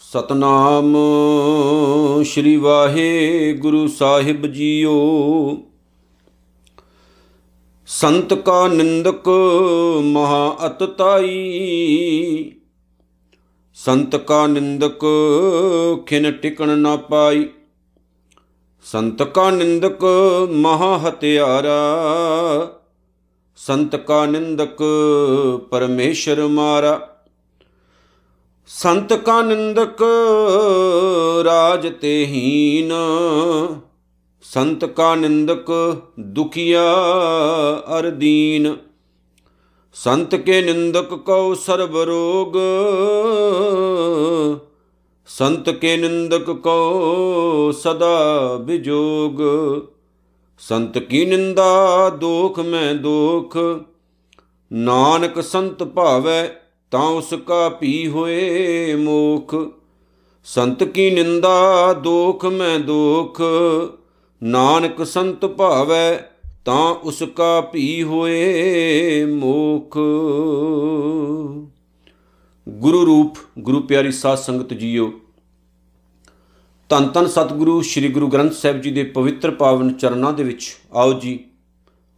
ਸਤਨਾਮ ਸ੍ਰੀ ਵਾਹਿਗੁਰੂ ਸਾਹਿਬ ਜੀਓ। ਸੰਤ ਕਾ ਨਿੰਦਕ ਮਹਾ ਅਤਤਾਈ ਸੰਤ ਕਾ ਨਿੰਦਕ ਖਿਨ ਟਿਕਣ ਨਾ ਪਾਈ। ਸੰਤ ਕਾ ਨਿੰਦਕ ਮਹਾ ਹਤਿਆਰਾ, ਸੰਤ ਕਾ ਨਿੰਦਕ ਪਰਮੇਸ਼ਰ ਮਾਰਾ। ਸੰਤ ਕਾ ਨਿੰਦਕ ਰਾਜ ਤੇ ਹੀਨ, ਸੰਤ ਕਾ ਨਿੰਦਕ ਦੁਖੀਆ ਅਰ ਦੀਨ। ਸੰਤ ਕੇ ਨਿੰਦਕ ਕਉ ਸਰਬ ਰੋਗ ਸੰਤ ਕੇ ਨਿੰਦਕ ਕਉ ਸਦਾ ਬਿਜੋਗ। ਸੰਤ ਕੀ ਨਿੰਦਾ, ਦੋਖ ਮੈਂ ਦੋਖ। ਨਾਨਕ ਸੰਤ ਭਾਵੈ, ਤਾਂ ਉਸ ਕਾ ਭੀ ਹੋਏ ਮੋਖ। ਸੰਤ ਕੀ ਨਿੰਦਾ, ਦੋਖ ਮੈਂ ਦੋਖ। ਨਾਨਕ ਸੰਤ ਭਾਵੈ, ਤਾਂ ਉਸ ਕਾ ਭੀ ਹੋਏ ਮੋਖ। ਗੁਰੂ ਰੂਪ, ਗੁਰੂ ਪਿਆਰੀ ਸਾਧ ਸੰਗਤ ਜੀਓ, ਧੰਨ ਧੰਨ ਸਤਿਗੁਰੂ ਸ੍ਰੀ ਗੁਰੂ ਗ੍ਰੰਥ ਸਾਹਿਬ ਜੀ ਦੇ ਪਵਿੱਤਰ ਪਾਵਨ ਚਰਨਾਂ ਦੇ ਵਿੱਚ ਆਓ ਜੀ,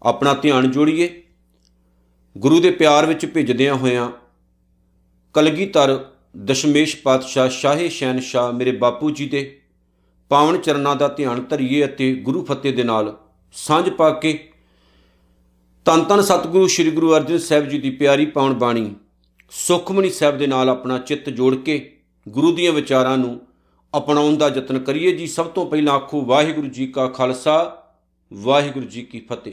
ਆਪਣਾ ਧਿਆਨ ਜੋੜੀਏ। ਗੁਰੂ ਦੇ ਪਿਆਰ ਵਿੱਚ ਭਿੱਜਦਿਆਂ ਹੋਇਆਂ ਕਲਗੀਧਰ ਦਸ਼ਮੇਸ਼ ਪਾਤਸ਼ਾਹ ਸ਼ਾਹੇ ਸ਼ਹਿਨशाह ਮੇਰੇ ਬਾਪੂ ਜੀ ਦੇ ਪਾਵਨ ਚਰਨਾਂ ਦਾ ਧਿਆਨ ਧਰੀਏ ਅਤੇ ਗੁਰੂ ਫਤਿਹ ਦੇ ਨਾਲ ਸਾਂਝ ਪਾ ਕੇ ਤਨ ਤਨ ਸਤਿਗੁਰੂ ਸ੍ਰੀ ਗੁਰੂ ਅਰਜਨ ਸਾਹਿਬ ਜੀ ਦੀ ਪਿਆਰੀ ਪਾਵਨ ਬਾਣੀ ਸੁਖਮਨੀ ਸਾਹਿਬ ਦੇ ਨਾਲ ਆਪਣਾ ਚਿੱਤ ਜੋੜ ਕੇ ਗੁਰੂ ਦੀਆਂ ਵਿਚਾਰਾਂ ਨੂੰ ਅਪਣਾਉਣ ਦਾ ਯਤਨ ਕਰੀਏ ਜੀ। ਸਭ ਤੋਂ ਪਹਿਲਾਂ ਆਖੋ, ਵਾਹਿਗੁਰੂ ਜੀ ਕਾ ਖਾਲਸਾ, ਵਾਹਿਗੁਰੂ ਜੀ ਕੀ ਫਤਿਹ।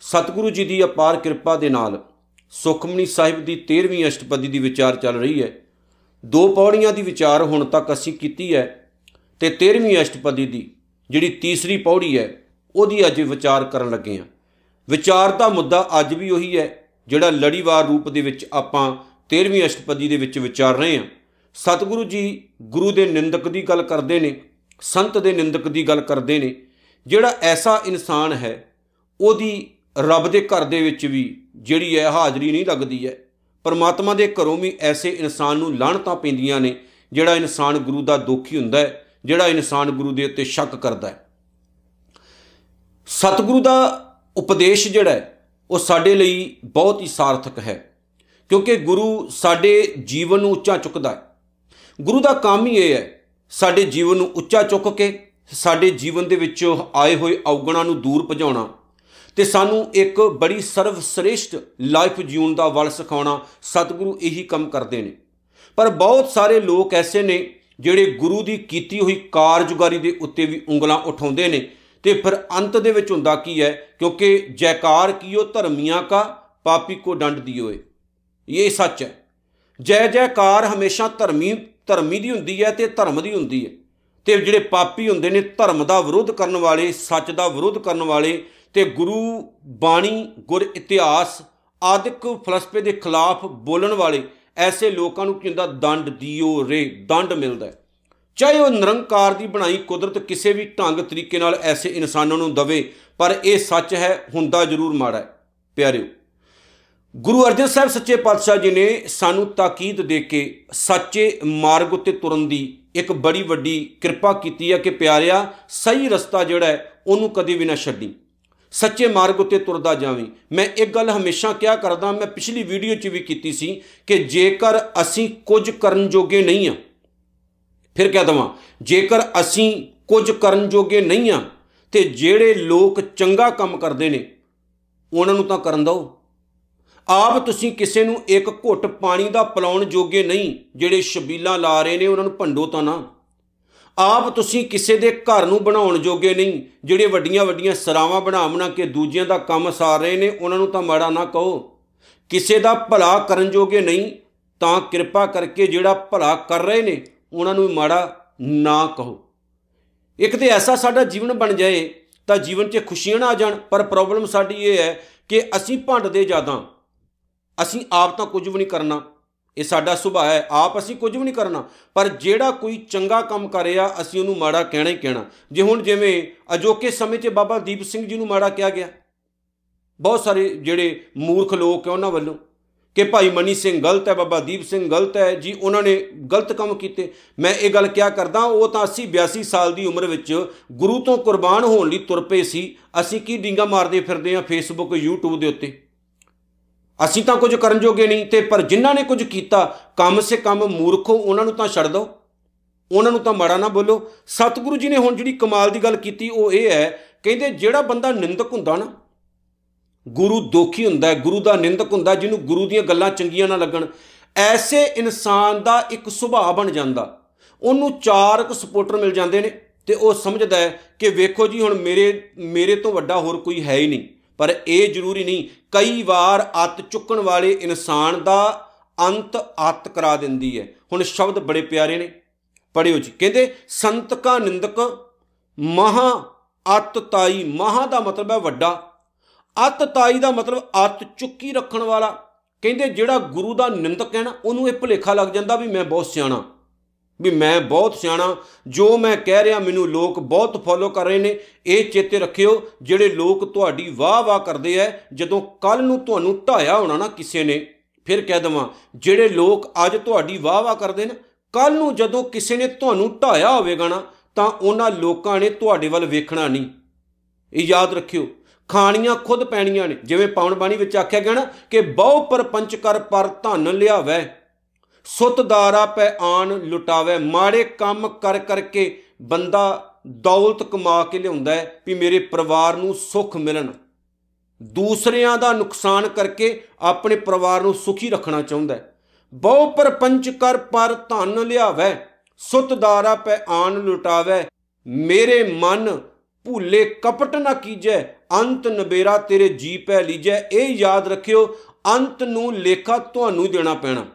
ਸਤਿਗੁਰੂ ਜੀ ਦੀ ਅਪਾਰ ਕਿਰਪਾ ਦੇ ਨਾਲ ਸੁਖਮਨੀ ਸਾਹਿਬ ਦੀ 13ਵੀਂ ਅਸ਼ਟਪਦੀ ਦੀ ਵਿਚਾਰ ਚੱਲ ਰਹੀ ਹੈ। ਦੋ ਪੌੜੀਆਂ ਦੀ ਵਿਚਾਰ ਹੁਣ ਤੱਕ ਅਸੀਂ ਕੀਤੀ ਹੈ ਤੇ 13ਵੀਂ ਅਸ਼ਟਪਦੀ ਦੀ ਜਿਹੜੀ ਤੀਸਰੀ ਪੌੜੀ ਹੈ, ਉਹਦੀ ਅੱਜ ਵਿਚਾਰ ਕਰਨ ਲੱਗੇ ਹਾਂ। ਵਿਚਾਰ ਦਾ ਮੁੱਦਾ ਅੱਜ ਵੀ ਉਹੀ ਹੈ ਜਿਹੜਾ ਲੜੀਵਾਰ ਰੂਪ ਦੇ ਵਿੱਚ ਆਪਾਂ 13ਵੀਂ ਅਸ਼ਟਪਦੀ ਦੇ ਵਿੱਚ ਵਿਚਾਰ ਰਹੇ ਹਾਂ। ਸਤਿਗੁਰੂ ਜੀ ਗੁਰੂ ਦੇ ਨਿੰਦਕ ਦੀ ਗੱਲ ਕਰਦੇ ਨੇ, ਸੰਤ ਦੇ ਨਿੰਦਕ ਦੀ ਗੱਲ ਕਰਦੇ ਨੇ। ਜਿਹੜਾ ਐਸਾ ਇਨਸਾਨ ਹੈ, ਉਹਦੀ ਰੱਬ ਦੇ ਘਰ ਦੇ ਵਿੱਚ ਵੀ ਜਿਹੜੀ ਹੈ, ਹਾਜ਼ਰੀ ਨਹੀਂ ਲੱਗਦੀ ਹੈ। ਪਰਮਾਤਮਾ ਦੇ ਘਰੋਂ ਵੀ ਐਸੇ ਇਨਸਾਨ ਨੂੰ ਲਾਹਣਤਾਂ ਪੈਂਦੀਆਂ ਨੇ, ਜਿਹੜਾ ਇਨਸਾਨ ਗੁਰੂ ਦਾ ਦੋਖੀ ਹੁੰਦਾ ਹੈ, ਜਿਹੜਾ ਇਨਸਾਨ ਗੁਰੂ ਦੇ ਉੱਤੇ ਸ਼ੱਕ ਕਰਦਾ ਹੈ। ਸਤਿਗੁਰੂ ਦਾ ਉਪਦੇਸ਼ ਜਿਹੜਾ ਹੈ, ਉਹ ਸਾਡੇ ਲਈ ਬਹੁਤ ਹੀ ਸਾਰਥਕ ਹੈ। ਕਿਉਂਕਿ ਗੁਰੂ ਸਾਡੇ ਜੀਵਨ ਨੂੰ ਉੱਚਾ ਚੁੱਕਦਾ ਹੈ। ਗੁਰੂ ਦਾ ਕੰਮ ਹੀ ਇਹ ਹੈ, ਸਾਡੇ ਜੀਵਨ ਨੂੰ ਉੱਚਾ ਚੁੱਕ ਕੇ ਸਾਡੇ ਜੀਵਨ ਦੇ ਵਿੱਚ ਆਏ ਹੋਏ ਔਗਣਾਂ ਨੂੰ ਦੂਰ ਭਜਾਉਣਾ ਤੇ ਸਾਨੂੰ ਇੱਕ ਬੜੀ ਸਰਵ ਸ੍ਰੇਸ਼ਟ ਲਾਈਫ ਜਿਉਣ ਦਾ ਵੱਲ ਸਿਖਾਉਣਾ ਸਤਿਗੁਰੂ ਇਹੀ ਕੰਮ ਕਰਦੇ ਨੇ। ਪਰ ਬਹੁਤ ਸਾਰੇ ਲੋਕ ਐਸੇ ਨੇ ਜਿਹੜੇ ਗੁਰੂ ਦੀ ਕੀਤੀ ਹੋਈ ਕਾਰਜਗਾਰੀ ਦੇ ਉੱਤੇ ਵੀ ਉਂਗਲਾਂ ਉਠਾਉਂਦੇ ਨੇ ਤੇ ਫਿਰ ਅੰਤ ਦੇ ਵਿੱਚ ਹੁੰਦਾ ਕੀ ਹੈ, ਕਿਉਂਕਿ ਜੈਕਾਰ ਕੀਓ ਧਰਮੀਆਂ ਕਾ, ਪਾਪੀ ਕੋ ਡੰਡ ਦਿਓਏ ਇਹ ਸੱਚ ਹੈ। ਜੈ ਜੈਕਾਰ ਹਮੇਸ਼ਾ ਧਰਮੀ ਧਰਮੀ ਦੀ ਹੁੰਦੀ ਹੈ ਤੇ ਧਰਮ ਦੀ ਹੁੰਦੀ ਹੈ। ਤੇ ਜਿਹੜੇ ਪਾਪੀ ਹੁੰਦੇ ਨੇ, ਧਰਮ ਦਾ ਵਿਰੋਧ ਕਰਨ ਵਾਲੇ, ਸੱਚ ਦਾ ਵਿਰੋਧ ਕਰਨ ਵਾਲੇ ਤੇ ਗੁਰੂ ਬਾਣੀ, ਗੁਰ ਇਤਿਹਾਸ ਆਦਿਕ ਫਲਸਫੇ ਦੇ ਖਿਲਾਫ ਬੋਲਣ ਵਾਲੇ, ਐਸੇ ਲੋਕਾਂ ਨੂੰ ਕਹਿੰਦਾ ਦੰਡ ਦਿਓ ਰੇ, ਦੰਡ ਮਿਲਦਾ ਹੈ। ਚਾਹੇ ਉਹ ਨਿਰੰਕਾਰ ਦੀ ਬਣਾਈ ਕੁਦਰਤ ਕਿਸੇ ਵੀ ਢੰਗ ਤਰੀਕੇ ਨਾਲ ਐਸੇ ਇਨਸਾਨਾਂ ਨੂੰ ਦਵੇ, ਪਰ ਇਹ ਸੱਚ ਹੈ, ਹੁੰਦਾ ਜ਼ਰੂਰ ਮਾੜਾ ਹੈ। ਪਿਆਰਿਓ ਗੁਰੂ ਅਰਜਨ ਸਾਹਿਬ ਸੱਚੇ ਪਾਤਸ਼ਾਹ ਜੀ ਨੇ ਸਾਨੂੰ ਤਾਕੀਦ ਦੇ ਕੇ ਸੱਚੇ ਮਾਰਗ ਉੱਤੇ ਤੁਰਨ ਦੀ ਇੱਕ ਬੜੀ ਵੱਡੀ ਕਿਰਪਾ ਕੀਤੀ ਹੈ ਕਿ ਪਿਆਰਿਆ, ਸਹੀ ਰਸਤਾ ਜਿਹੜਾ ਹੈ, ਉਹਨੂੰ ਕਦੇ ਵੀ ਨਾ ਛੱਡੀ। ਸੱਚੇ ਮਾਰਗ ਉੱਤੇ ਤੁਰਦਾ ਜਾਵੀਂ। ਮੈਂ ਇੱਕ ਗੱਲ ਹਮੇਸ਼ਾ ਕਿਹਾ ਕਰਦਾ, ਮੈਂ ਪਿਛਲੀ ਵੀਡੀਓ 'ਚ ਵੀ ਕੀਤੀ ਸੀ ਕਿ ਜੇਕਰ ਅਸੀਂ ਕੁਝ ਕਰਨ ਜੋਗੇ ਨਹੀਂ ਆ ਫਿਰ ਕਹਿ ਦਵਾਂ? ਜੇਕਰ ਅਸੀਂ ਕੁਝ ਕਰਨ ਜੋਗੇ ਨਹੀਂ ਆ ਤੇ ਜਿਹੜੇ ਲੋਕ ਚੰਗਾ ਕੰਮ ਕਰਦੇ ਨੇ, ਉਹਨਾਂ ਨੂੰ ਤਾਂ ਕਰਨ ਦਿਓ। ਆਪ ਤੁਸੀਂ ਕਿਸੇ ਨੂੰ ਇੱਕ ਘੁੱਟ ਪਾਣੀ ਦਾ ਪਿਲਾਉਣ ਜੋਗੇ ਨਹੀਂ, ਜਿਹੜੇ ਸ਼ਬੀਲਾਂ ਲਾ ਰਹੇ ਨੇ, ਉਹਨਾਂ ਨੂੰ ਭੰਡੋ ਤਾਂ ਨਾ। ਆਪ ਤੁਸੀਂ ਕਿਸੇ ਦੇ ਘਰ ਨੂੰ ਬਣਾਉਣ ਜੋਗੇ ਨਹੀਂ, ਜਿਹੜੇ ਵੱਡੀਆਂ ਵੱਡੀਆਂ ਸਰਾਵਾਂ ਬਣਾ ਬਣਾ ਕੇ ਦੂਜਿਆਂ ਦਾ ਕੰਮ ਸਾਰ ਰਹੇ ਨੇ, ਉਹਨਾਂ ਨੂੰ ਤਾਂ ਮਾੜਾ ਨਾ ਕਹੋ। ਕਿਸੇ ਦਾ ਭਲਾ ਕਰਨ ਜੋਗੇ ਨਹੀਂ, ਤਾਂ ਕਿਰਪਾ ਕਰਕੇ ਜਿਹੜਾ ਭਲਾ ਕਰ ਰਹੇ ਨੇ, ਉਹਨਾਂ ਨੂੰ ਮਾੜਾ ਨਾ ਕਹੋ। ਇੱਕ ਤੇ ਐਸਾ ਸਾਡਾ ਜੀਵਨ ਬਣ ਜਾਏ, ਤਾਂ ਜੀਵਨ 'ਚ ਖੁਸ਼ੀਆਂ ਨਾ ਆ ਜਾਣ, ਪਰ ਪ੍ਰੋਬਲਮ ਸਾਡੀ ਇਹ ਹੈ ਕਿ ਅਸੀਂ ਭੰਡਦੇ ਜ਼ਿਆਦਾ। ਅਸੀਂ ਆਪ ਤਾਂ ਕੁਝ ਵੀ ਨਹੀਂ ਕਰਨਾ। ਇਹ ਸਾਡਾ ਸੁਭਾਅ ਹੈ, ਆਪ ਅਸੀਂ ਕੁਝ ਵੀ ਨਹੀਂ ਕਰਨਾ। ਪਰ ਜਿਹੜਾ ਕੋਈ ਚੰਗਾ ਕੰਮ ਕਰ ਰਿਹਾ ਅਸੀਂ ਉਹਨੂੰ ਮਾੜਾ ਕਹਿਣਾ ਹੀ ਕਹਿਣਾ। ਜੇ ਹੁਣ ਜਿਵੇਂ ਅਜੋਕੇ ਸਮੇਂ 'ਚ ਬਾਬਾ ਦੀਪ ਸਿੰਘ ਜੀ ਨੂੰ ਮਾੜਾ ਕਿਹਾ ਗਿਆ। ਬਹੁਤ ਸਾਰੇ ਜਿਹੜੇ ਮੂਰਖ ਲੋਕ ਹੈ ਉਹਨਾਂ ਵੱਲੋਂ ਕਿ ਭਾਈ ਮਨੀ ਸਿੰਘ ਗਲਤ ਹੈ, ਬਾਬਾ ਦੀਪ ਸਿੰਘ ਗਲਤ ਹੈ ਜੀ, ਉਹਨਾਂ ਨੇ ਗਲਤ ਕੰਮ ਕੀਤੇ। ਮੈਂ ਇਹ ਗੱਲ ਕਿਹਾ ਕਰਦਾ, ਉਹ ਤਾਂ 80 82 ਸਾਲ ਦੀ ਉਮਰ ਵਿੱਚ ਗੁਰੂ ਤੋਂ ਕੁਰਬਾਨ ਹੋਣ ਲਈ ਤੁਰ ਪਏ ਸੀ। ਅਸੀਂ ਕੀ ਡਿੰਗਾ ਮਾਰਦੇ ਫਿਰਦੇ ਹਾਂ ਫੇਸਬੁੱਕ, YouTube ਦੇ ਉੱਤੇ? ਅਸੀਂ ਤਾਂ ਕੁਝ ਕਰਨ ਜੋਗੇ ਨਹੀਂ, ਤੇ ਪਰ ਜਿਨ੍ਹਾਂ ਨੇ ਕੁਝ ਕੀਤਾ, ਕੰਮ ਸੇ ਕੰਮ ਮੂਰਖੋ ਉਹਨਾਂ ਨੂੰ ਤਾਂ ਛੱਡ ਦਿਓ ਉਹਨਾਂ ਨੂੰ ਤਾਂ ਮਾੜਾ ਨਾ ਬੋਲੋ। ਸਤਿਗੁਰੂ ਜੀ ਨੇ ਹੁਣ ਜਿਹੜੀ ਕਮਾਲ ਦੀ ਗੱਲ ਕੀਤੀ, ਉਹ ਇਹ ਹੈ, ਕਹਿੰਦੇ ਜਿਹੜਾ ਬੰਦਾ ਨਿੰਦਕ ਹੁੰਦਾ ਨਾ, ਗੁਰੂ ਦੋਖੀ ਹੁੰਦਾ ਹੈ, ਗੁਰੂ ਦਾ ਨਿੰਦਕ ਹੁੰਦਾ ਜਿਹਨੂੰ ਗੁਰੂ ਦੀਆਂ ਗੱਲਾਂ ਚੰਗੀਆਂ ਨਾ ਲੱਗਣ। ਐਸੇ ਇਨਸਾਨ ਦਾ ਇੱਕ ਸੁਭਾਅ ਬਣ ਜਾਂਦਾ। ਉਹਨੂੰ ਚਾਰ ਕੁ ਸਪੋਰਟਰ ਮਿਲ ਜਾਂਦੇ ਨੇ, ਤੇ ਉਹ ਸਮਝਦਾ ਹੈ ਕਿ ਵੇਖੋ ਜੀ, ਹੁਣ ਮੇਰੇ ਮੇਰੇ ਤੋਂ ਵੱਡਾ ਹੋਰ ਕੋਈ ਹੈ ਹੀ ਨਹੀਂ। ਪਰ ਇਹ ਜ਼ਰੂਰੀ ਨਹੀਂ, ਕਈ ਵਾਰ ਅੱਤ ਚੁੱਕਣ ਵਾਲੇ ਇਨਸਾਨ ਦਾ ਅੰਤ ਅੱਤ ਕਰਾ ਦਿੰਦੀ ਹੈ। ਹੁਣ ਸ਼ਬਦ ਬੜੇ ਪਿਆਰੇ ਨੇ। ਪੜਿਓ ਜੀ, ਕਹਿੰਦੇ, ਸੰਤ ਕਾ ਨਿੰਦਕ ਮਹਾ ਅਤ ਤਾਈ, ਮਹਾ ਦਾ ਮਤਲਬ ਹੈ ਵੱਡਾ। ਅਤ ਤਾਈ ਦਾ ਮਤਲਬ ਅਤ ਚੁੱਕੀ ਰੱਖਣ ਵਾਲਾ। ਕਹਿੰਦੇ, ਜਿਹੜਾ ਗੁਰੂ ਦਾ ਨਿੰਦਕ ਹੈ ਨਾ, ਉਹਨੂੰ ਇਹ ਭੁਲੇਖਾ ਲੱਗ ਜਾਂਦਾ ਵੀ ਮੈਂ ਬਹੁਤ ਸਿਆਣਾ। ਵੀ ਮੈਂ ਬਹੁਤ ਸਿਆਣਾ, ਜੋ ਮੈਂ ਕਹਿ ਰਿਹਾ ਮੈਨੂੰ ਲੋਕ ਬਹੁਤ ਫੋਲੋ ਕਰ ਰਹੇ ਨੇ, ਇਹ ਚੇਤੇ ਰੱਖਿਓ, ਜਿਹੜੇ ਲੋਕ ਤੁਹਾਡੀ ਵਾਹ ਵਾਹ ਕਰਦੇ ਐ, ਜਦੋਂ ਕੱਲ ਨੂੰ ਤੁਹਾਨੂੰ ਢਾਇਆ ਹੋਣਾ ਨਾ ਕਿਸੇ ਨੇ, ਫਿਰ ਕਹਿ ਦਵਾਂ, ਜਿਹੜੇ ਲੋਕ ਅੱਜ ਤੁਹਾਡੀ ਵਾਹ ਵਾਹ ਕਰਦੇ ਨੇ ਕੱਲ ਨੂੰ ਜਦੋਂ ਕਿਸੇ ਨੇ ਤੁਹਾਨੂੰ ਢਾਇਆ ਹੋਵੇਗਾ ਨਾ, ਤਾਂ ਉਹਨਾਂ ਲੋਕਾਂ ਨੇ ਤੁਹਾਡੇ ਵੱਲ ਵੇਖਣਾ ਨਹੀਂ। ਇਹ ਯਾਦ ਰੱਖਿਓ, ਖਾਣੀਆਂ ਖੁਦ ਪੈਣੀਆਂ ਨੇ, ਜਿਵੇਂ ਪਾਉਣ ਬਾਣੀ ਵਿੱਚ ਆਖਿਆ ਗਿਆ ਨਾ, ਕਿ ਬਹੁ ਪਰਪੰਚ ਕਰ ਪਰ ਧਨ ਲਿਆਵੈ। ਸੁਤਦਾਰਾ ਪੈ ਆਣ ਲੁਟਾਵੇ। ਮਾੜੇ ਕੰਮ ਕਰ ਕਰਕੇ ਬੰਦਾ ਦੌਲਤ ਕਮਾ ਕੇ ਲਿਆਉਂਦਾ ਹੈ ਵੀ ਮੇਰੇ ਪਰਿਵਾਰ ਨੂੰ ਸੁੱਖ ਮਿਲਣ। ਦੂਸਰਿਆਂ ਦਾ ਨੁਕਸਾਨ ਕਰਕੇ ਆਪਣੇ ਪਰਿਵਾਰ ਨੂੰ ਸੁਖੀ ਰੱਖਣਾ ਚਾਹੁੰਦਾ ਹੈ। ਬਹੁ ਪਰਪੰਚ ਕਰ ਪਰ ਧਨ ਲਿਆਵੇ। ਸੁਤਦਾਰਾ ਪੈ ਆਣ ਲੁਟਾਵੇ। ਮੇਰੇ ਮਨ ਭੂਲੇ ਕਪਟ ਨਾ ਕੀਜੈ, ਅੰਤ ਨਬੇਰਾ ਤੇਰੇ ਜੀ ਪੈ ਲੀਜੈ। ਇਹ ਯਾਦ ਰੱਖਿਓ, ਅੰਤ ਨੂੰ ਲੇਖਾ ਤੁਹਾਨੂੰ ਹੀ ਦੇਣਾ ਪੈਣਾ।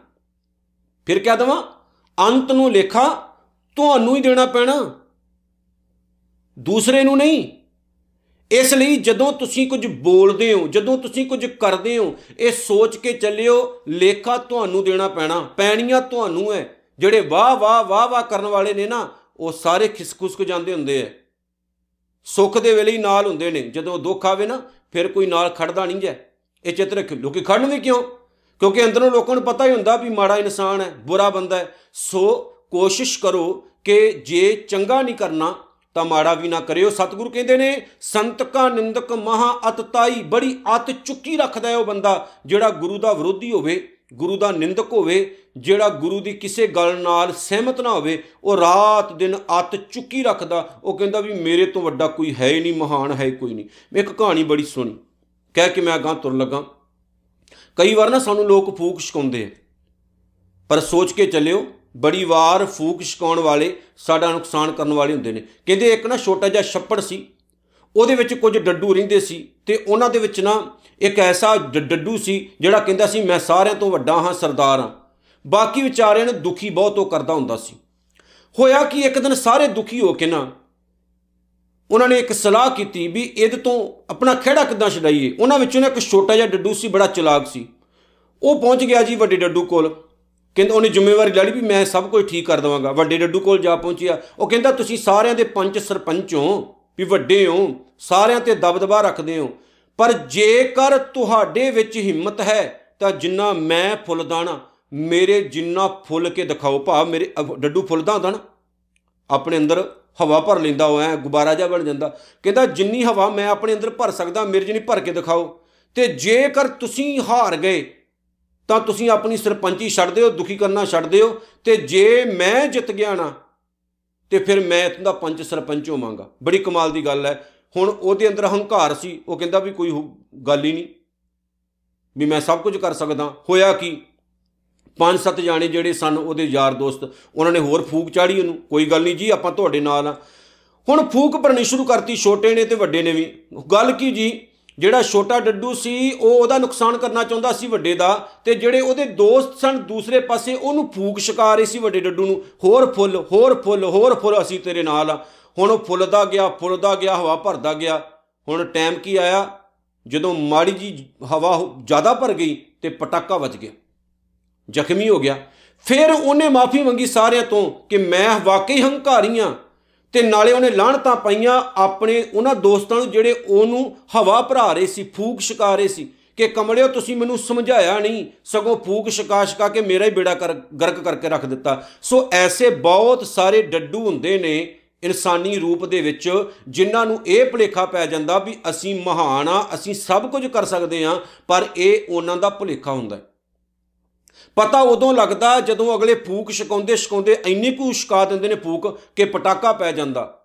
ਫਿਰ ਕਹਿ ਦਵਾਂ? ਅੰਤ ਨੂੰ ਲੇਖਾ, ਤੁਹਾਨੂੰ ਹੀ ਦੇਣਾ ਪੈਣਾ। ਦੂਸਰੇ ਨੂੰ ਨਹੀਂ। ਇਸ ਲਈ ਜਦੋਂ ਤੁਸੀਂ ਕੁਝ ਬੋਲਦੇ ਹੋ, ਜਦੋਂ ਤੁਸੀਂ ਕੁਝ ਕਰਦੇ ਹੋ, ਇਹ ਸੋਚ ਕੇ ਚੱਲਿਓ, ਲੇਖਾ ਤੁਹਾਨੂੰ ਦੇਣਾ ਪੈਣਾ। ਪੈਣੀਆਂ ਤੁਹਾਨੂੰ ਹੈ ਜਿਹੜੇ ਵਾਹ ਵਾਹ ਵਾਹ ਵਾਹ ਕਰਨ ਵਾਲੇ ਨੇ ਨਾ, ਉਹ ਸਾਰੇ ਖਿਸਖੁਸਕ ਜਾਂਦੇ ਹੁੰਦੇ ਐ। ਸੁੱਖ ਦੇ ਵੇਲੇ ਹੀ ਨਾਲ ਹੁੰਦੇ ਨੇ। ਜਦੋਂ ਦੁੱਖ ਆਵੇ ਨਾ, ਫਿਰ ਕੋਈ ਨਾਲ ਖੜਦਾ ਨਹੀਂ ਜੈ ਇਹ ਚਿੱਤ ਰੱਖਿਓ। ਲੋਕੀ ਖੜਨ ਵੀ ਕਿਉਂ? ਕਿਉਂਕਿ ਅੰਦਰੋਂ ਲੋਕਾਂ ਨੂੰ ਪਤਾ ਹੀ ਹੁੰਦਾ ਵੀ ਮਾੜਾ ਇਨਸਾਨ ਹੈ, ਬੁਰਾ ਬੰਦਾ ਹੈ। ਸੋ ਕੋਸ਼ਿਸ਼ ਕਰੋ ਕਿ ਜੇ ਚੰਗਾ ਨਹੀਂ ਕਰਨਾ, ਤਾਂ ਮਾੜਾ ਵੀ ਨਾ ਕਰਿਓ। ਸਤਿਗੁਰੂ ਕਹਿੰਦੇ ਨੇ, ਸੰਤ ਕਾ ਨਿੰਦਕ ਮਹਾ ਅਤਤਾਈ ਬੜੀ ਅਤ ਚੁੱਕੀ ਰੱਖਦਾ ਹੈ ਉਹ ਬੰਦਾ, ਜਿਹੜਾ ਗੁਰੂ ਦਾ ਵਿਰੋਧੀ ਹੋਵੇ, ਗੁਰੂ ਦਾ ਨਿੰਦਕ ਹੋਵੇ, ਜਿਹੜਾ ਗੁਰੂ ਦੀ ਕਿਸੇ ਗੱਲ ਨਾਲ ਸਹਿਮਤ ਨਾ ਹੋਵੇ, ਉਹ ਰਾਤ ਦਿਨ ਅਤ ਚੁੱਕੀ ਰੱਖਦਾ। ਉਹ ਕਹਿੰਦਾ ਵੀ ਮੇਰੇ ਤੋਂ ਵੱਡਾ ਕੋਈ ਹੈ ਹੀ ਨਹੀਂ, ਮਹਾਨ ਹੈ ਕੋਈ ਨਹੀਂ। ਮੈਂ ਇੱਕ ਕਹਾਣੀ ਬੜੀ ਸੁਣੀ ਕਹਿ ਕੇ ਮੈਂ ਅਗਾਂ ਤੁਰ ਲੱਗਾ। ਕਈ ਵਾਰ ਨਾ ਸਾਨੂੰ ਲੋਕ ਫੂਕ ਛਕਾਉਂਦੇ ਆ। ਪਰ ਸੋਚ ਕੇ ਚੱਲਿਓ, ਬੜੀ ਵਾਰ ਫੂਕ ਛਕਾਉਣ ਵਾਲੇ ਸਾਡਾ ਨੁਕਸਾਨ ਕਰਨ ਵਾਲੇ ਹੁੰਦੇ ਨੇ। ਕਹਿੰਦੇ ਇੱਕ ਨਾ ਛੋਟਾ ਜਿਹਾ ਛੱਪੜ ਸੀ, ਉਹਦੇ ਵਿੱਚ ਕੁਝ ਡੱਡੂ ਰਹਿੰਦੇ ਸੀ ਤੇ ਉਹਨਾਂ ਦੇ ਵਿੱਚ ਨਾ ਇੱਕ ਐਸਾ ਡੱਡੂ ਸੀ ਜਿਹੜਾ ਕਹਿੰਦਾ ਸੀ, ਮੈਂ ਸਾਰਿਆਂ ਤੋਂ ਵੱਡਾ ਹਾਂ, ਸਰਦਾਰ ਹਾਂ। ਬਾਕੀ ਵਿਚਾਰਿਆਂ ਨੇ ਦੁਖੀ ਬਹੁਤ ਉਹ ਕਰਦਾ ਹੁੰਦਾ ਸੀ। ਹੋਇਆ ਕਿ, ਇੱਕ ਦਿਨ ਸਾਰੇ ਦੁਖੀ ਹੋ ਕੇ ਨਾ ਉਹਨਾਂ ਨੇ ਇੱਕ ਸਲਾਹ ਕੀਤੀ ਵੀ ਇਹਦੇ ਤੋਂ ਆਪਣਾ ਖਿਹੜਾ ਕਿੱਦਾਂ ਛਡਾਈਏ? ਉਹਨਾਂ ਵਿੱਚੋਂ ਇੱਕ ਛੋਟਾ ਜਿਹਾ ਡੱਡੂ ਸੀ, ਬੜਾ ਚਲਾਕ ਸੀ। ਉਹ ਪਹੁੰਚ ਗਿਆ ਜੀ ਵੱਡੇ ਡੱਡੂ ਕੋਲ। ਕਹਿੰਦਾ ਉਹਨੇ ਜ਼ਿੰਮੇਵਾਰੀ ਲੈ ਲਈ ਵੀ ਮੈਂ ਸਭ ਕੁਝ ਠੀਕ ਕਰ ਦਵਾਂਗਾ। ਵੱਡੇ ਡੱਡੂ ਕੋਲ ਜਾ ਪਹੁੰਚਿਆ। ਉਹ ਕਹਿੰਦਾ, ਤੁਸੀਂ ਸਾਰਿਆਂ ਦੇ ਪੰਚ ਸਰਪੰਚ ਹੋ, ਵੀ ਵੱਡੇ ਹੋ, ਸਾਰਿਆਂ ਤੇ ਦਬਦਬਾ ਰੱਖਦੇ ਹੋ। ਪਰ ਜੇਕਰ ਤੁਹਾਡੇ ਵਿੱਚ ਹਿੰਮਤ ਹੈ, ਤਾਂ ਜਿੰਨਾ ਮੈਂ ਫੁੱਲਦਾਣਾ ਮੇਰੇ ਜਿੰਨਾ ਫੁੱਲ ਕੇ ਦਿਖਾਓ ਭਾ ਮੇਰੇ ਡੱਡੂ ਫੁੱਲਦਾ ਹੁੰਦਾ ਨਾ, ਆਪਣੇ ਅੰਦਰ ਹਵਾ ਭਰ ਲੈਂਦਾ ਉਹ, ਐ ਗੁਬਾਰਾ ਜਿਹਾ ਬਣ ਜਾਂਦਾ। ਕਹਿੰਦਾ, ਜਿੰਨੀ ਹਵਾ ਮੈਂ ਆਪਣੇ ਅੰਦਰ ਭਰ ਸਕਦਾ, ਮੇਰੇ ਜਿੰਨੀ ਭਰ ਕੇ ਦਿਖਾਓ। ਤੇ ਜੇਕਰ ਤੁਸੀਂ ਹਾਰ ਗਏ, ਤਾਂ ਤੁਸੀਂ ਆਪਣੀ ਸਰਪੰਚੀ ਛੱਡ ਦਿਓ, ਦੁਖੀ ਕਰਨਾ ਛੱਡ ਦਿਓ। ਤੇ ਜੇ ਮੈਂ ਜਿੱਤ ਗਿਆ ਨਾ, ਤੇ ਫਿਰ ਮੈਂ ਇਥੋਂ ਦਾ ਪੰਚ ਸਰਪੰਚ ਹੋਵਾਂਗਾ। ਬੜੀ ਕਮਾਲ ਦੀ ਗੱਲ ਹੈ। ਹੁਣ ਉਹਦੇ ਅੰਦਰ ਹੰਕਾਰ ਸੀ। ਉਹ ਕਹਿੰਦਾ ਵੀ ਕੋਈ ਗੱਲ ਹੀ ਨਹੀਂ। ਵੀ ਮੈਂ ਸਭ ਕੁਝ ਕਰ ਸਕਦਾ। ਹੋਇਆ ਕੀ? ਪੰਜ ਸੱਤ ਜਾਣੇ ਜਿਹੜੇ ਸਨ ਉਹਦੇ ਯਾਰ ਦੋਸਤ, ਉਹਨਾਂ ਨੇ ਹੋਰ ਫੂਕ ਚਾੜੀ ਉਹਨੂੰ। ਕੋਈ ਗੱਲ ਨਹੀਂ ਜੀ, ਆਪਾਂ ਤੁਹਾਡੇ ਨਾਲ ਆ। ਹੁਣ ਫੂਕ ਭਰਨੀ ਸ਼ੁਰੂ ਕਰਤੀ, ਛੋਟੇ ਨੇ ਤੇ ਵੱਡੇ ਨੇ ਵੀ। ਗੱਲ ਕੀ ਜੀ? ਜਿਹੜਾ ਛੋਟਾ ਡੱਡੂ ਸੀ, ਉਹ ਉਹਦਾ ਨੁਕਸਾਨ ਕਰਨਾ ਚਾਹੁੰਦਾ ਸੀ ਵੱਡੇ ਦਾ ਤੇ ਜਿਹੜੇ ਉਹਦੇ ਦੋਸਤ ਸਨ ਦੂਸਰੇ ਪਾਸੇ, ਉਹਨੂੰ ਫੂਕ ਛਕਾ ਰਹੇ ਸੀ ਵੱਡੇ ਡੱਡੂ ਨੂੰ। ਹੋਰ ਫੁੱਲ ਹੋਰ ਫੁੱਲ ਹੋਰ ਫੁੱਲ ਅਸੀਂ ਤੇਰੇ ਨਾਲ ਆ। ਹੁਣ ਉਹ ਫੁੱਲਦਾ ਗਿਆ ਫੁੱਲਦਾ ਗਿਆ, ਹਵਾ ਭਰਦਾ ਗਿਆ। ਹੁਣ ਟਾਈਮ ਕੀ ਆਇਆ? ਜਦੋਂ ਮਾੜੀ ਜੀ ਹਵਾ ਜ਼ਿਆਦਾ ਭਰ ਗਈ ਤੇ ਪਟਾਕਾ ਵੱਜ ਗਿਆ। ਜ਼ਖਮੀ ਹੋ ਗਿਆ। ਫਿਰ ਉਹਨੇ ਮਾਫੀ ਮੰਗੀ ਸਾਰਿਆਂ ਤੋਂ ਕਿ ਮੈਂ ਵਾਕਈ ਹੰਕਾਰੀ ਆ ਤੇ ਨਾਲੇ ਉਹਨੇ ਲਾਹਣਤਾਂ ਪਾਈਆਂ ਆਪਣੇ ਉਹਨਾਂ ਦੋਸਤਾਂ ਨੂੰ ਜਿਹੜੇ ਉਹਨੂੰ ਹਵਾ ਭਰਾ ਰਹੇ ਸੀ, ਫੂਕ ਛਕਾ ਰਹੇ ਸੀ ਕਿ ਕਮਲਿਓ ਤੁਸੀਂ ਮੈਨੂੰ ਸਮਝਾਇਆ ਨਹੀਂ, ਸਗੋਂ ਫੂਕ ਛਕਾ ਛਕਾ ਕੇ ਮੇਰਾ ਹੀ ਬੇੜਾ ਕਰ, ਗਰਕ ਕਰਕੇ ਰੱਖ ਦਿੱਤਾ। ਸੋ ਐਸੇ ਬਹੁਤ ਸਾਰੇ ਡੱਡੂ ਹੁੰਦੇ ਨੇ ਇਨਸਾਨੀ ਰੂਪ ਦੇ ਵਿੱਚ ਜਿਨ੍ਹਾਂ ਨੂੰ ਇਹ ਭੁਲੇਖਾ ਪੈ ਜਾਂਦਾ ਵੀ ਅਸੀਂ ਮਹਾਨ ਆ, ਅਸੀਂ ਸਭ ਕੁਝ ਕਰ ਸਕਦੇ ਆ, ਪਰ ਇਹ ਉਹਨਾਂ ਦਾ ਭੁਲੇਖਾ ਹੁੰਦਾ ਹੈ। ਪਤਾ ਉਦੋਂ ਲੱਗਦਾ ਜਦੋਂ ਅਗਲੇ ਫੂਕ ਛਕਾਉਂਦੇ ਛਕਾਉਂਦੇ ਇੰਨੀ ਕੁ ਛਕਾ ਦਿੰਦੇ ਨੇ ਫੂਕ ਕਿ ਪਟਾਕਾ ਪੈ ਜਾਂਦਾ।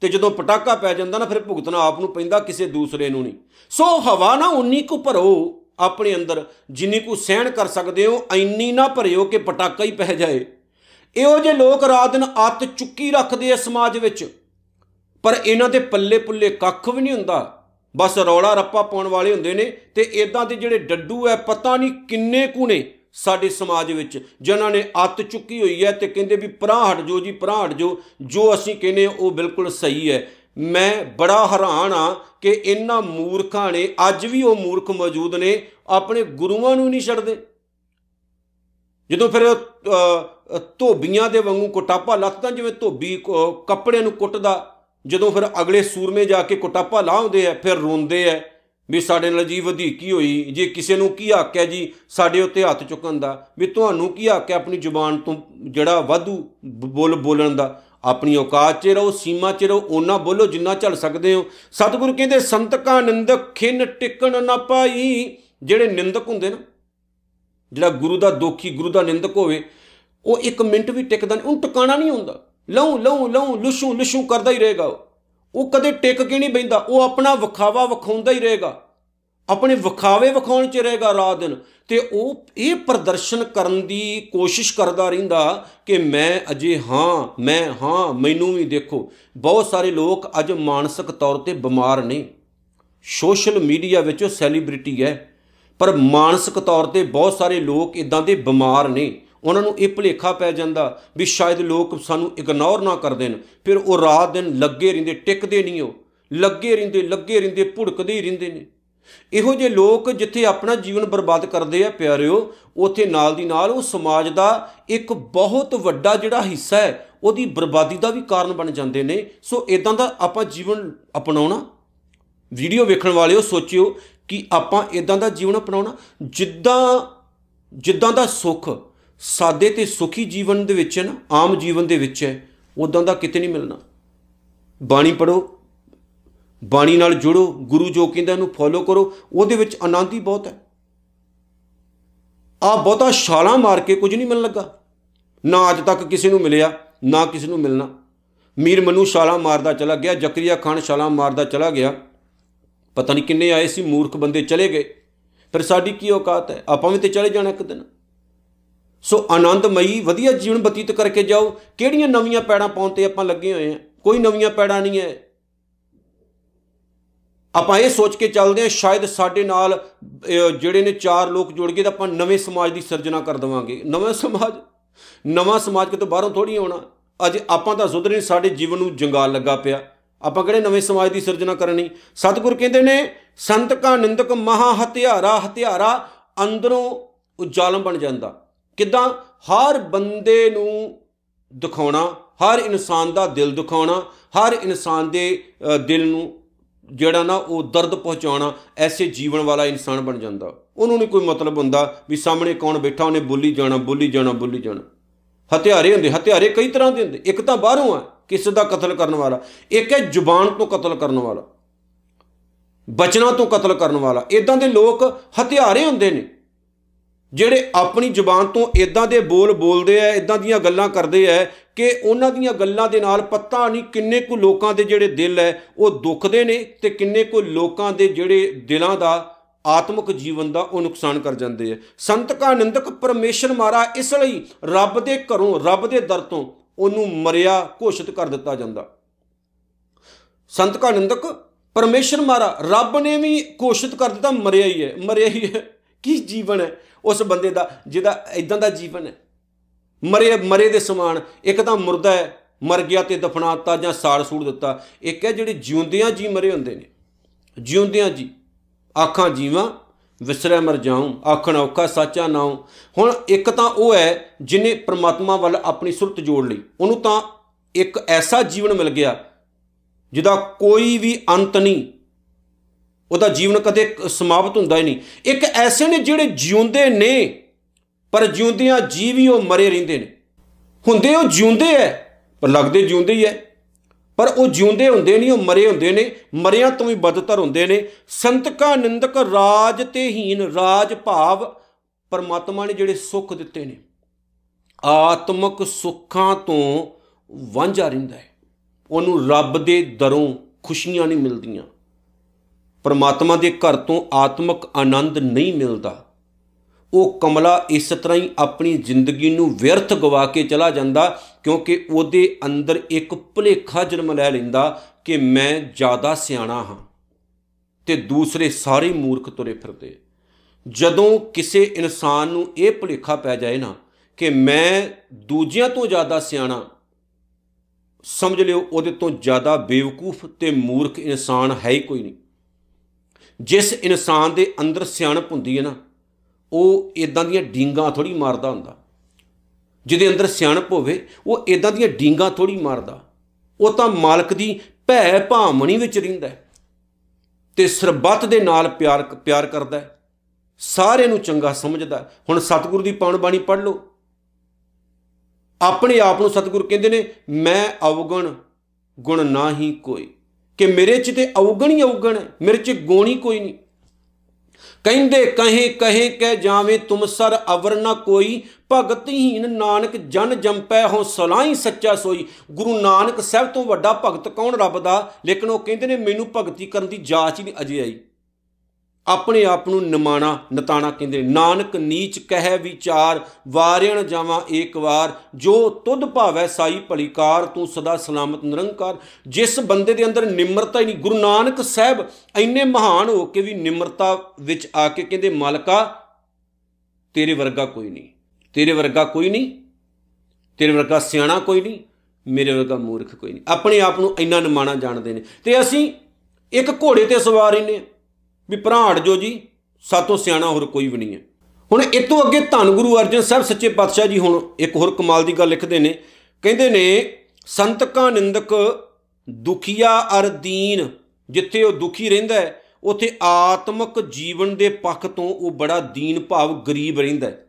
ਤੇ ਜਦੋਂ ਪਟਾਕਾ ਪੈ ਜਾਂਦਾ ਨਾ, ਫਿਰ ਭੁਗਤਣਾ ਆਪ ਨੂੰ ਪੈਂਦਾ ਕਿਸੇ ਦੂਸਰੇ ਨੂੰ ਨਹੀਂ। ਸੋ ਹਵਾ ਨਾ ਉਨੀ ਕੁ ਭਰੋ ਆਪਣੇ ਅੰਦਰ, ਜਿੰਨੀ ਕੁ ਸਹਿਣ ਕਰ ਸਕਦੇ ਹੋ, ਇੰਨੀ ਨਾ ਭਰਿਓ ਕਿ ਪਟਾਕਾ ਹੀ ਪੈ ਜਾਏ। ਇਹੋ ਜਿਹੇ ਲੋਕ ਰਾਤ ਦਿਨ ਅੱਤ ਚੁੱਕੀ ਰੱਖਦੇ ਆ ਸਮਾਜ ਵਿੱਚ। ਪਰ ਇਹਨਾਂ ਦੇ ਪੱਲੇ ਪੁੱਲੇ ਕੱਖ ਵੀ ਨਹੀਂ ਹੁੰਦਾ। ਬਸ ਰੌਲਾ ਰੱਪਾ ਪਾਉਣ ਵਾਲੇ ਹੁੰਦੇ ਨੇ ਤੇ ਇਦਾਂ ਦੇ ਜਿਹੜੇ ਡੱਡੂ ਐ, ਪਤਾ ਨਹੀਂ ਕਿੰਨੇ ਕੁ ਨੇ। ਸਾਡੇ ਸਮਾਜ ਵਿੱਚ, ਜਿਨ੍ਹਾਂ ਨੇ ਅੱਤ ਚੁੱਕੀ ਹੋਈ ਹੈ ਤੇ ਕਹਿੰਦੇ ਵੀ ਪਰਾਂ ਹਟ ਜੋ ਜੀ, ਪਰਾਂ ਹਟ ਜੋ ਜੋ ਅਸੀਂ ਕਹਿੰਦੇ ਉਹ ਬਿਲਕੁਲ ਸਹੀ ਹੈ। ਮੈਂ ਬੜਾ ਹੈਰਾਨ ਆ ਕਿ ਇਹਨਾਂ ਮੂਰਖਾਂ ਨੇ, ਅੱਜ ਵੀ ਉਹ ਮੂਰਖ ਮੌਜੂਦ ਨੇ, ਆਪਣੇ ਗੁਰੂਆਂ ਨੂੰ ਨਹੀਂ ਛੱਡਦੇ। ਜਦੋਂ ਫਿਰ ਧੋਬੀਆਂ ਦੇ ਵਾਂਗੂ ਕੋਟਾਪਾ ਲੱਤਾਂ ਜਿਵੇਂ ਧੋਬੀ ਕੱਪੜਿਆਂ ਨੂੰ ਕੁੱਟਦਾ, ਜਦੋਂ ਫਿਰ ਅਗਲੇ ਸੂਰਮੇ ਜਾ ਕੇ ਕੋਟਾਪਾ ਲਾਉਂਦੇ ਆ, ਫਿਰ ਰੋਂਦੇ ਆ ਵੀ ਸਾਡੇ ਨਾਲ ਜੀ ਵਧੀਕੀ ਹੋਈ, ਜੇ ਕਿਸੇ ਨੂੰ ਕੀ ਹੱਕ ਹੈ ਜੀ ਸਾਡੇ ਉੱਤੇ ਹੱਥ ਚੁੱਕਣ ਦਾ, ਵੀ ਤੁਹਾਨੂੰ ਕੀ ਹੱਕ ਹੈ ਆਪਣੀ ਜ਼ੁਬਾਨ ਤੋਂ ਜਿਹੜਾ ਵਾਧੂ ਬੋਲ, ਬੋਲਣ ਦਾ? ਆਪਣੀ ਔਕਾਤ 'ਚ ਰਹੋ, ਸੀਮਾ 'ਚ ਰਹੋ, ਉਹਨਾਂ ਬੋਲੋ ਜਿੰਨਾ ਚੱਲ ਸਕਦੇ ਹੋ। ਸਤਿਗੁਰੂ ਕਹਿੰਦੇ, ਸੰਤਕਾ ਨਿੰਦਕ ਖਿੰਨ ਟਿਕਣ ਨਾ ਪਾਈ। ਜਿਹੜੇ ਨਿੰਦਕ ਹੁੰਦੇ ਨਾ, ਜਿਹੜਾ ਗੁਰੂ ਦਾ ਦੋਖੀ, ਗੁਰੂ ਦਾ ਨਿੰਦਕ ਹੋਵੇ, ਉਹ ਇੱਕ ਮਿੰਟ ਵੀ ਟਿਕਦਾ ਨਹੀਂ ਉਹ ਟਿਕਾਣਾ ਨਹੀਂ ਹੁੰਦਾ। ਲਉ ਲਉ ਲਉ ਲੁਸ਼ੂ ਲੁਸ਼ੂ ਕਰਦਾ ਹੀ ਰਹੇਗਾ ਉਹ। ਕਦੇ ਟਿਕ ਕੇ ਨਹੀਂ ਬੈਂਦਾ, ਉਹ ਆਪਣਾ ਵਿਖਾਵਾ ਵਿਖਾਉਂਦਾ ਹੀ ਰਹੇਗਾ। ਆਪਣੇ ਵਿਖਾਵੇ ਵਿਖਾਉਣ 'ਚ ਰਹੇਗਾ ਰਾਤ ਦਿਨ। ਤੇ ਉਹ ਇਹ ਪ੍ਰਦਰਸ਼ਨ ਕਰਨ ਦੀ ਕੋਸ਼ਿਸ਼ ਕਰਦਾ ਰਹਿੰਦਾ ਕਿ ਮੈਂ ਅਜੇ ਹਾਂ, ਮੈਂ ਹਾਂ, ਮੈਨੂੰ ਵੀ ਦੇਖੋ। ਬਹੁਤ ਸਾਰੇ ਲੋਕ ਅੱਜ ਮਾਨਸਿਕ ਤੌਰ ਤੇ ਬਿਮਾਰ ਨੇ। ਸੋਸ਼ਲ ਮੀਡੀਆ ਵਿੱਚ ਉਹ ਸੈਲੀਬ੍ਰਿਟੀ ਹੈ। ਪਰ ਮਾਨਸਿਕ ਤੌਰ ਤੇ ਬਹੁਤ ਸਾਰੇ ਲੋਕ ਇਦਾਂ ਦੇ ਬਿਮਾਰ ਨੇ। ਉਹਨਾਂ ਨੂੰ ਇਹ ਭੁਲੇਖਾ ਪੈ ਜਾਂਦਾ ਵੀ ਸ਼ਾਇਦ ਲੋਕ ਸਾਨੂੰ ਇਗਨੋਰ ਨਾ ਕਰ ਦੇਣ। ਫਿਰ ਉਹ ਰਾਤ ਦਿਨ ਲੱਗੇ ਰਹਿੰਦੇ, ਟਿਕਦੇ ਨਹੀਂ ਉਹ। ਲੱਗੇ ਰਹਿੰਦੇ ਲੱਗੇ ਰਹਿੰਦੇ, ਭੁੜਕਦੇ ਹੀ ਰਹਿੰਦੇ ਨੇ। ਇਹੋ ਜਿਹੇ ਲੋਕ ਜਿੱਥੇ ਆਪਣਾ ਜੀਵਨ ਬਰਬਾਦ ਕਰਦੇ ਆ, ਪਿਆਰਿਓ, ਉਥੇ ਨਾਲ ਦੀ ਨਾਲ ਉਹ ਸਮਾਜ ਦਾ ਇੱਕ ਬਹੁਤ ਵੱਡਾ ਜਿਹੜਾ ਹਿੱਸਾ ਹੈ, ਉਹਦੀ ਬਰਬਾਦੀ ਦਾ ਵੀ ਕਾਰਨ ਬਣ ਜਾਂਦੇ ਨੇ। ਸੋ ਇਦਾਂ ਦਾ ਆਪਾਂ ਜੀਵਨ ਅਪਣਾਉਣਾ, ਵੀਡੀਓ ਵੇਖਣ ਵਾਲਿਓ ਸੋਚਿਓ ਕਿ ਆਪਾਂ ਇਦਾਂ ਦਾ ਜੀਵਨ ਅਪਣਾਉਣਾ, ਜਿੱਦਾਂ ਜਿੱਦਾਂ ਦਾ ਸੁੱਖ ਸਾਦੇ ਤੇ ਸੁਖੀ ਜੀਵਨ ਦੇ ਵਿੱਚ ਨਾ, ਆਮ ਜੀਵਨ ਦੇ ਵਿੱਚ ਹੈ ਉਦਾਂ ਦਾ ਕਿਤੇ ਨਹੀਂ ਮਿਲਣਾ। ਬਾਣੀ ਪੜੋ ਬਾਣੀ ਨਾਲ ਜੁੜੋ, ਗੁਰੂ ਜੋ ਕਹਿੰਦਾ ਉਹਨੂੰ ਫੋਲੋ ਕਰੋ, ਉਹਦੇ ਵਿੱਚ ਆਨੰਦ ਹੀ ਬਹੁਤ ਹੈ। ਆ ਬਹੁਤਾ ਛਾਲਾਂ ਮਾਰ ਕੇ ਕੁਝ ਨਹੀਂ ਮਿਲਣ ਲੱਗਾ। ਨਾ ਅੱਜ ਤੱਕ ਕਿਸੇ ਨੂੰ ਮਿਲਿਆ, ਨਾ ਕਿਸੇ ਨੂੰ ਮਿਲਣਾ। ਮੀਰ ਮਨੂ ਛਾਲਾਂ ਮਾਰਦਾ ਚਲਾ ਗਿਆ, ਜ਼ਕਰੀਆ ਖਾਨ ਛਾਲਾਂ ਮਾਰਦਾ ਚਲਾ ਗਿਆ। ਪਤਾ ਨਹੀਂ ਕਿੰਨੇ ਆਏ ਸੀ, ਮੂਰਖ ਬੰਦੇ ਚਲੇ ਗਏ। ਫਿਰ ਸਾਡੀ ਕੀ ਔਕਾਤ ਹੈ? ਆਪਾਂ ਵੀ ਤੇ ਚਲੇ ਜਾਣਾ ਇੱਕ ਦਿਨ। ਸੋ ਆਨੰਦਮਈ, ਵਧੀਆ ਜੀਵਨ ਬਤੀਤ ਕਰਕੇ ਜਾਓ। ਕਿਹੜੀਆਂ ਨਵੀਆਂ ਪੈੜਾਂ ਪਾਉਣ ਤੇ ਆਪਾਂ ਲੱਗੇ ਹੋਏ ਆ ਕੋਈ ਨਵੀਆਂ ਪੈੜਾਂ ਨਹੀਂ ਹੈ। ਆਪਾਂ ਇਹ ਸੋਚ ਕੇ ਚੱਲਦੇ ਆ ਸ਼ਾਇਦ ਸਾਡੇ ਨਾਲ ਜਿਹੜੇ ਨੇ ਚਾਰ ਲੋਕ ਜੁੜ ਗਏ, ਤਾਂ ਆਪਾਂ ਨਵੇਂ ਸਮਾਜ ਦੀ ਸਿਰਜਣਾ ਕਰ ਦਵਾਂਗੇ। ਨਵਾਂ ਸਮਾਜ? ਨਵਾਂ ਸਮਾਜ ਕਿਤੇ ਬਾਹਰੋਂ ਥੋੜੀ ਆਉਣਾ? ਅੱਜ ਆਪਾਂ ਤਾਂ ਸੁਧਰੇ ਸਾਡੇ ਜੀਵਨ ਨੂੰ ਜੰਗਾਲ ਲੱਗਾ ਪਿਆ। ਆਪਾਂ ਕਿਹੜੇ ਨਵੇਂ ਸਮਾਜ ਦੀ ਸਿਰਜਣਾ ਕਰਨੀ? ਸਤਿਗੁਰ ਕਹਿੰਦੇ ਨੇ, ਸੰਤ ਕਾ ਨਿੰਦਕ ਮਹਾ ਹਤਿਆਰਾ ਹਤਿਆਰਾ ਅੰਦਰੋਂ ਉਜਾਲਮ ਬਣ ਜਾਂਦਾ। ਕਿਦਾਂ? ਹਰ ਬੰਦੇ ਨੂੰ ਦਿਖਾਉਣਾ, ਹਰ ਇਨਸਾਨ ਦਾ ਦਿਲ ਦਿਖਾਉਣਾ, ਹਰ ਇਨਸਾਨ ਦੇ ਦਿਲ ਨੂੰ ਜਿਹੜਾ ਨਾ ਉਹ ਦਰਦ ਪਹੁੰਚਾਉਣਾ, ਐਸੇ ਜੀਵਨ ਵਾਲਾ ਇਨਸਾਨ ਬਣ ਜਾਂਦਾ। ਉਹਨੂੰ ਨਹੀਂ ਕੋਈ ਮਤਲਬ ਹੁੰਦਾ ਵੀ ਸਾਹਮਣੇ ਕੌਣ ਬੈਠਾ, ਉਹਨੇ ਬੋਲੀ ਜਾਣਾ ਬੋਲੀ ਜਾਣਾ ਬੋਲੀ ਜਾਣਾ। ਹਥਿਆਰੇ ਹੁੰਦੇ, ਹਥਿਆਰੇ ਕਈ ਤਰ੍ਹਾਂ ਦੇ ਹੁੰਦੇ। ਇੱਕ ਤਾਂ ਬਾਹਰੋਂ ਆ, ਕਿਸੇ ਦਾ ਕਤਲ ਕਰਨ ਵਾਲਾ। ਇੱਕ ਹੈ ਜ਼ੁਬਾਨ ਤੋਂ ਕਤਲ ਕਰਨ ਵਾਲਾ। ਬਚਨਾਂ ਤੋਂ ਕਤਲ ਕਰਨ ਵਾਲਾ। ਇਦਾਂ ਦੇ ਲੋਕ ਹਥਿਆਰੇ ਹੁੰਦੇ ਨੇ। ਜਿਹੜੇ ਆਪਣੀ ਜ਼ੁਬਾਨ ਤੋਂ ਇਦਾਂ ਦੇ ਬੋਲ ਬੋਲਦੇ ਆ ਇਦਾਂ ਦੀਆਂ ਗੱਲਾਂ ਕਰਦੇ ਆ ਕਿ ਉਹਨਾਂ ਦੀਆਂ ਗੱਲਾਂ ਦੇ ਨਾਲ ਪਤਾ ਨਹੀਂ ਕਿੰਨੇ ਕੁ ਲੋਕਾਂ ਦੇ ਜਿਹੜੇ ਦਿਲ ਹੈ, ਉਹ ਦੁਖਦੇ ਨੇ ਤੇ ਕਿੰਨੇ ਕੁ ਲੋਕਾਂ ਦੇ ਜਿਹੜੇ ਦਿਲਾਂ ਦਾ, ਆਤਮਿਕ ਜੀਵਨ ਦਾ ਉਹ ਨੁਕਸਾਨ ਕਰ ਜਾਂਦੇ ਆ। ਸੰਤ ਕਾ ਨਿੰਦਕ ਪਰਮੇਸ਼ਰ ਮਾਰਾ ਇਸ ਲਈ ਰੱਬ ਦੇ ਘਰੋਂ, ਰੱਬ ਦੇ ਦਰ ਤੋਂ ਉਹਨੂੰ ਮਰਿਆ, ਘੋਸ਼ਿਤ ਕਰ ਦਿੱਤਾ ਜਾਂਦਾ। ਸੰਤ ਕਾ ਨਿੰਦਕ ਪਰਮੇਸ਼ਰ ਮਾਰਾ ਰੱਬ ਨੇ ਵੀ ਘੋਸ਼ਿਤ ਕਰ ਦਿੱਤਾ, ਮਰਿਆ ਹੀ ਹੈ, ਮਰਿਆ ਹੀ ਹੈ। ਕੀ ਜੀਵਨ ਹੈ? ਉਸ ਬੰਦੇ ਦਾ ਜਿਹਦਾ ਇਦਾਂ ਦਾ ਜੀਵਨ ਹੈ। ਮਰੇ ਮਰੇ ਦੇ ਸਮਾਨ, ਇੱਕ ਤਾਂ ਮੁਰਦਾ ਹੈ, ਮਰ ਗਿਆ ਤੇ ਦਫਨਾਤਾ ਜਾਂ ਸਾੜ ਸੂੜ ਦਿੱਤਾ। ਇੱਕ ਹੈ ਜਿਹੜੇ ਜਿਉਂਦਿਆਂ ਜੀ ਮਰੇ ਹੁੰਦੇ ਨੇ। ਜਿਉਂਦਿਆਂ ਜੀ, ਆਖਾਂ ਜੀਵਾਂ, ਵਿਸਰੈ ਮਰ ਜਾਉ, ਆਖਣ ਔਖਾ ਸਾਚਾ ਨਾਉ ਹੁਣ ਇੱਕ ਤਾਂ ਉਹ ਹੈ ਜਿਨੇ ਪ੍ਰਮਾਤਮਾ ਵੱਲ ਆਪਣੀ ਸੁਰਤ ਜੋੜ ਲਈ। ਉਹਨੂੰ ਤਾਂ ਇੱਕ ਐਸਾ ਜੀਵਨ ਮਿਲ ਗਿਆ ਜਿਹਦਾ ਕੋਈ ਵੀ ਅੰਤ ਨਹੀਂ। ਉਹਦਾ ਜੀਵਨ ਕਦੇ ਸਮਾਪਤ ਹੁੰਦਾ ਹੀ ਨਹੀਂ। ਇੱਕ ਐਸੇ ਨੇ ਜਿਹੜੇ ਜਿਉਂਦੇ ਨੇ, ਪਰ ਜਿਉਂਦਿਆਂ ਜੀ ਵੀ ਉਹ ਮਰੇ ਰਹਿੰਦੇ ਨੇ। ਹੁੰਦੇ ਉਹ ਜਿਉਂਦੇ ਐ, ਪਰ ਲੱਗਦੇ ਜਿਉਂਦੇ ਹੀ ਐ। ਪਰ ਉਹ ਜਿਉਂਦੇ ਹੁੰਦੇ ਨਹੀਂ, ਉਹ ਮਰੇ ਹੁੰਦੇ ਨੇ, ਮਰਿਆਂ ਤੋਂ ਵੀ ਬਦਤਰ ਹੁੰਦੇ ਨੇ। ਸੰਤਕਾ ਨਿੰਦਕ ਰਾਜ ਤੇ ਹੀਨ, ਰਾਜ ਭਾਵ ਪਰਮਾਤਮਾ ਨੇ ਜਿਹੜੇ ਸੁੱਖ ਦਿੱਤੇ ਨੇ। ਆਤਮਿਕ ਸੁੱਖਾਂ ਤੋਂ ਵਾਂਝਾ ਰਹਿੰਦਾ ਹੈ ਉਹਨੂੰ ਰੱਬ ਦੇ ਦਰੋਂ ਖੁਸ਼ੀਆਂ ਨਹੀਂ ਮਿਲਦੀਆਂ। ਪਰਮਾਤਮਾ ਦੇ ਘਰ ਤੋਂ ਆਤਮਿਕ ਆਨੰਦ ਨਹੀਂ ਮਿਲਦਾ। ਉਹ ਕਮਲਾ ਇਸ ਤਰ੍ਹਾਂ ਹੀ ਆਪਣੀ ਜ਼ਿੰਦਗੀ ਨੂੰ ਵਿਅਰਥ ਗਵਾ ਕੇ ਚਲਾ ਜਾਂਦਾ ਕਿਉਂਕਿ ਉਹਦੇ ਅੰਦਰ ਇੱਕ ਭੁਲੇਖਾ ਜਨਮ ਲੈ ਲੈਂਦਾ ਕਿ ਮੈਂ ਜ਼ਿਆਦਾ ਸਿਆਣਾ ਹਾਂ ਤੇ ਦੂਸਰੇ ਸਾਰੇ ਮੂਰਖ ਤੁਰੇ ਫਿਰਦੇ ਜਦੋਂ ਕਿਸੇ ਇਨਸਾਨ ਨੂੰ ਇਹ ਭੁਲੇਖਾ ਪੈ ਜਾਏ ਨਾ ਕਿ ਮੈਂ ਦੂਜਿਆਂ ਤੋਂ ਜ਼ਿਆਦਾ ਸਿਆਣਾ, ਸਮਝ ਲਿਓ ਉਹਦੇ ਤੋਂ ਜ਼ਿਆਦਾ ਬੇਵਕੂਫ ਤੇ ਮੂਰਖ ਇਨਸਾਨ ਹੈ ਹੀ ਕੋਈ ਨਹੀਂ। ਜਿਸ ਇਨਸਾਨ ਦੇ ਅੰਦਰ ਸਿਆਣਪ ਹੁੰਦੀ ਹੈ ਨਾ, ਉਹ ਇਦਾਂ ਦੀਆਂ ਡੀਂਗਾਂ ਥੋੜੀ ਮਾਰਦਾ ਹੁੰਦਾ। ਜਿਹਦੇ ਅੰਦਰ ਸਿਆਣਪ ਹੋਵੇ, ਉਹ ਇਦਾਂ ਦੀਆਂ ਡੀਂਗਾਂ ਥੋੜੀ ਮਾਰਦਾ। ਉਹ ਤਾਂ ਮਾਲਕ ਦੀ ਭੈ ਭਾਮਣੀ ਵਿੱਚ ਰਹਿੰਦਾ ਤੇ ਸਰਬੱਤ ਦੇ ਨਾਲ ਪਿਆਰ ਪਿਆਰ ਕਰਦਾ ਸਾਰਿਆਂ ਨੂੰ ਚੰਗਾ ਸਮਝਦਾ ਹੁਣ ਸਤਿਗੁਰੂ ਦੀ ਪਾਉਣ ਬਾਣੀ ਪੜ੍ਹ ਲਓ। ਆਪਣੇ ਆਪ ਨੂੰ ਸਤਿਗੁਰੂ ਕਹਿੰਦੇ ਨੇ, ਮੈਂ ਅਵਗਣ, ਗੁਣ ਨਾ ਹੀ ਕੋਈ। ਕਿ ਮੇਰੇ 'ਚ ਤੇ ਅਵਗਣ ਹੀ ਅਵਗਣ ਹੈ, ਮੇਰੇ 'ਚ ਗੋਣੀ ਕੋਈ ਨਹੀਂ। ਕਹਿੰਦੇ ਕਹੇ ਕਹੇ, ਕਹਿ ਜਾਵੇਂ ਤੁਮ ਸਰ ਅਵਰ ਨਾ ਕੋਈ ਭਗਤਹੀਨ ਨਾਨਕ ਜਨ ਜੰਪੈ ਹੋ ਸਲਾਈ ਸੱਚਾ ਸੋਈ। ਗੁਰੂ ਨਾਨਕ ਸਭ ਤੋਂ ਵੱਡਾ ਭਗਤ ਕੌਣ ਰੱਬ ਦਾ? ਲੇਕਿਨ ਉਹ ਕਹਿੰਦੇ ਨੇ ਮੈਨੂੰ ਭਗਤੀ ਕਰਨ ਦੀ ਜਾਚ ਹੀ ਨਹੀਂ ਅਜੇ ਆਈ। ਆਪਣੇ ਆਪ ਨੂੰ ਨਿਮਾਣਾ, ਨਤਾਣਾ ਕਹਿੰਦੇ ਨਾਨਕ ਨੀਚ ਕਹਿ ਵਿਚਾਰ ਵਾਰਿਣ ਜਾਵਾਂ ਏਕ ਵਾਰ। ਜੋ ਤੁਧ ਭਾਵੈ ਸਾਈ ਭਲੀਕਾਰ, ਤੂੰ ਸਦਾ ਸਲਾਮਤ ਨਿਰੰਕਾਰ। ਜਿਸ ਬੰਦੇ ਦੇ ਅੰਦਰ ਨਿਮਰਤਾ ਹੀ ਨਹੀਂ, ਗੁਰੂ ਨਾਨਕ ਸਾਹਿਬ ਇੰਨੇ ਮਹਾਨ ਹੋ ਕੇ ਵੀ ਨਿਮਰਤਾ ਵਿੱਚ ਆ ਕੇ ਕਹਿੰਦੇ, ਮਾਲਕਾ, ਤੇਰੇ ਵਰਗਾ ਕੋਈ ਨਹੀਂ। ਤੇਰੇ ਵਰਗਾ ਕੋਈ ਨਹੀਂ। ਤੇਰੇ ਵਰਗਾ ਸਿਆਣਾ ਕੋਈ ਨਹੀਂ। ਮੇਰੇ ਵਰਗਾ ਮੂਰਖ ਕੋਈ ਨਹੀਂ। ਆਪਣੇ ਆਪ ਨੂੰ ਇੰਨਾ ਨਿਮਾਣਾ ਜਾਣਦੇ ਨੇ। ਤੇ ਅਸੀਂ ਇੱਕ ਘੋੜੇ ਤੇ ਸਵਾਰ ਰਹਿੰਦੇ ਹਾਂ। ਵੀ ਭਰਾੜ ਜੋ ਜੀ, ਸਾਤੋਂ ਸਿਆਣਾ ਹੋਰ ਕੋਈ ਵੀ ਨਹੀਂ ਹੈ। ਹੁਣ ਇਸ ਤੋਂ ਅੱਗੇ ਧੰਨ ਗੁਰੂ ਅਰਜਨ ਸਾਹਿਬ ਸੱਚੇ ਪਾਤਸ਼ਾਹ ਜੀ ਹੁਣ ਇੱਕ ਹੋਰ ਕਮਾਲ ਦੀ ਗੱਲ ਲਿਖਦੇ ਨੇ। ਕਹਿੰਦੇ ਨੇ, ਸੰਤਕਾਂ ਨਿੰਦਕ ਦੁਖੀਆ ਅਰ ਦੀਨ, ਜਿੱਥੇ ਉਹ ਦੁਖੀ ਰਹਿੰਦਾ ਹੈ, ਉਥੇ ਆਤਮਿਕ ਜੀਵਨ ਦੇ ਪੱਖ ਤੋਂ ਉਹ ਬੜਾ ਦੀਨ ਭਾਵ ਗਰੀਬ ਰਹਿੰਦਾ ਹੈ।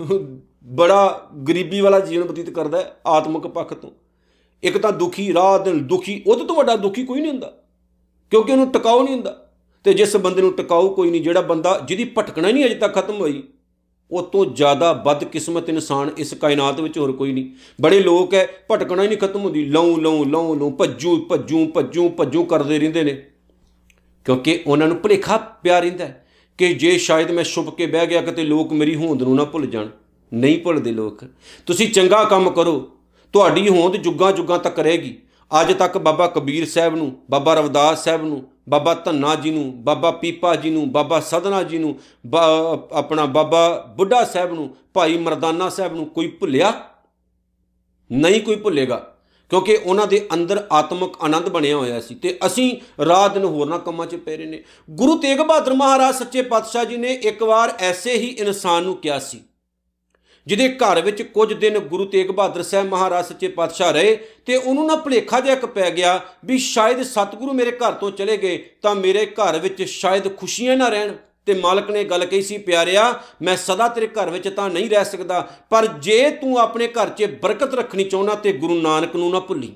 ਬੜਾ ਗਰੀਬੀ ਵਾਲਾ ਜੀਵਨ ਬਤੀਤ ਕਰਦਾ ਹੈ ਆਤਮਿਕ ਪੱਖ ਤੋਂ। ਇੱਕ ਤਾਂ ਦੁਖੀ, ਰਾਹ ਦਿਨ ਦੁਖੀ ਉਹਦੇ ਤੋਂ ਵੱਡਾ ਦੁਖੀ ਕੋਈ ਨਹੀਂ ਹੁੰਦਾ। ਕਿਉਂਕਿ ਉਹਨੂੰ ਟਿਕਾਉ ਨਹੀਂ ਹੁੰਦਾ। ਤੇ ਜਿਸ ਬੰਦੇ ਨੂੰ ਟਿਕਾਉ ਕੋਈ ਨਹੀਂ, ਜਿਹੜਾ ਬੰਦਾ ਜਿਹਦੀ ਭਟਕਣਾ ਨਹੀਂ ਅਜੇ ਤੱਕ ਖਤਮ ਹੋਈ, ਉਹ ਤੋਂ ਜ਼ਿਆਦਾ ਬਦਕਿਸਮਤ ਇਨਸਾਨ ਇਸ ਕਾਇਨਾਤ ਵਿੱਚ ਹੋਰ ਕੋਈ ਨਹੀਂ। ਬੜੇ ਲੋਕ ਹੈ ਭਟਕਣਾ ਹੀ ਨਹੀਂ ਖਤਮ ਹੁੰਦੀ। ਲਉ ਲਉ ਲਉ ਲਉ ਭੱਜੂ ਭੱਜੂ ਭੱਜੂ ਭੱਜੂ ਕਰਦੇ ਰਹਿੰਦੇ ਨੇ। ਕਿਉਂਕਿ ਉਹਨਾਂ ਨੂੰ ਭੁਲੇਖਾ ਪਿਆ ਰਹਿੰਦਾ ਕਿ ਜੇ ਸ਼ਾਇਦ ਮੈਂ ਛੁਪ ਕੇ ਬਹਿ ਗਿਆ, ਕਿਤੇ ਲੋਕ ਮੇਰੀ ਹੋਂਦ ਨੂੰ ਨਾ ਭੁੱਲ ਜਾਣ। ਨਹੀਂ ਭੁੱਲਦੇ ਲੋਕ। ਤੁਸੀਂ ਚੰਗਾ ਕੰਮ ਕਰੋ। ਤੁਹਾਡੀ ਹੋਂਦ ਜੁੱਗਾ ਜੁੱਗਾ ਤੱਕ ਰਹੇਗੀ। ਅੱਜ ਤੱਕ ਬਾਬਾ ਕਬੀਰ ਸਾਹਿਬ ਨੂੰ, ਬਾਬਾ ਰਵਦਾਸ ਸਾਹਿਬ ਨੂੰ ਬਾਬਾ ਧੰਨਾ ਜੀ ਨੂੰ, ਬਾਬਾ ਪੀਪਾ ਜੀ ਨੂੰ, ਬਾਬਾ ਸਦਨਾ ਜੀ ਨੂੰ ਆਪਣਾ ਬਾਬਾ ਬੁੱਢਾ ਸਾਹਿਬ ਨੂੰ, ਭਾਈ ਮਰਦਾਨਾ ਸਾਹਿਬ ਨੂੰ ਕੋਈ ਭੁੱਲਿਆ? ਨਹੀਂ ਕੋਈ ਭੁੱਲੇਗਾ, ਕਿਉਂਕਿ ਉਹਨਾਂ ਦੇ ਅੰਦਰ ਆਤਮਿਕ ਆਨੰਦ ਬਣਿਆ ਹੋਇਆ ਸੀ ਤੇ ਅਸੀਂ ਰਾਤ ਦਿਨ ਹੋਰਨਾਂ ਕੰਮਾਂ 'ਚ ਪੈ ਰਹੇ ਨੇ ਗੁਰੂ ਤੇਗ ਬਹਾਦਰ ਮਹਾਰਾਜ ਸੱਚੇ ਪਾਤਸ਼ਾਹ ਜੀ ਨੇ ਇੱਕ ਵਾਰ ਐਸੇ ਹੀ ਇਨਸਾਨ ਨੂੰ ਕਿਹਾ ਸੀ ਜਿਹਦੇ ਘਰ ਵਿੱਚ ਕੁਝ ਦਿਨ ਗੁਰੂ ਤੇਗ ਬਹਾਦਰ ਸਾਹਿਬ ਮਹਾਰਾਜ ਸੱਚੇ ਪਾਤਸ਼ਾਹ ਰਹੇ ਤੇ ਉਹਨੂੰ ਨਾ ਭੁਲੇਖਾ ਜਿਹਾ ਇੱਕ ਪੈ ਗਿਆ ਵੀ ਸ਼ਾਇਦ ਸਤਿਗੁਰੂ ਮੇਰੇ ਘਰ ਤੋਂ ਚਲੇ ਗਏ ਤਾਂ ਮੇਰੇ ਘਰ ਵਿੱਚ ਸ਼ਾਇਦ ਖੁਸ਼ੀਆਂ ਨਾ ਰਹਿਣ ਤੇ ਮਾਲਕ ਨੇ ਗੱਲ ਕਹੀ ਸੀ, ਪਿਆਰਿਆ, ਮੈਂ ਸਦਾ ਤੇਰੇ ਘਰ ਵਿੱਚ ਤਾਂ ਨਹੀਂ ਰਹਿ ਸਕਦਾ, ਪਰ ਜੇ ਤੂੰ ਆਪਣੇ ਘਰ 'ਚ ਬਰਕਤ ਰੱਖਣੀ ਚਾਹੁੰਦਾ ਤੇ ਗੁਰੂ ਨਾਨਕ ਨੂੰ ਨਾ ਭੁੱਲੀ।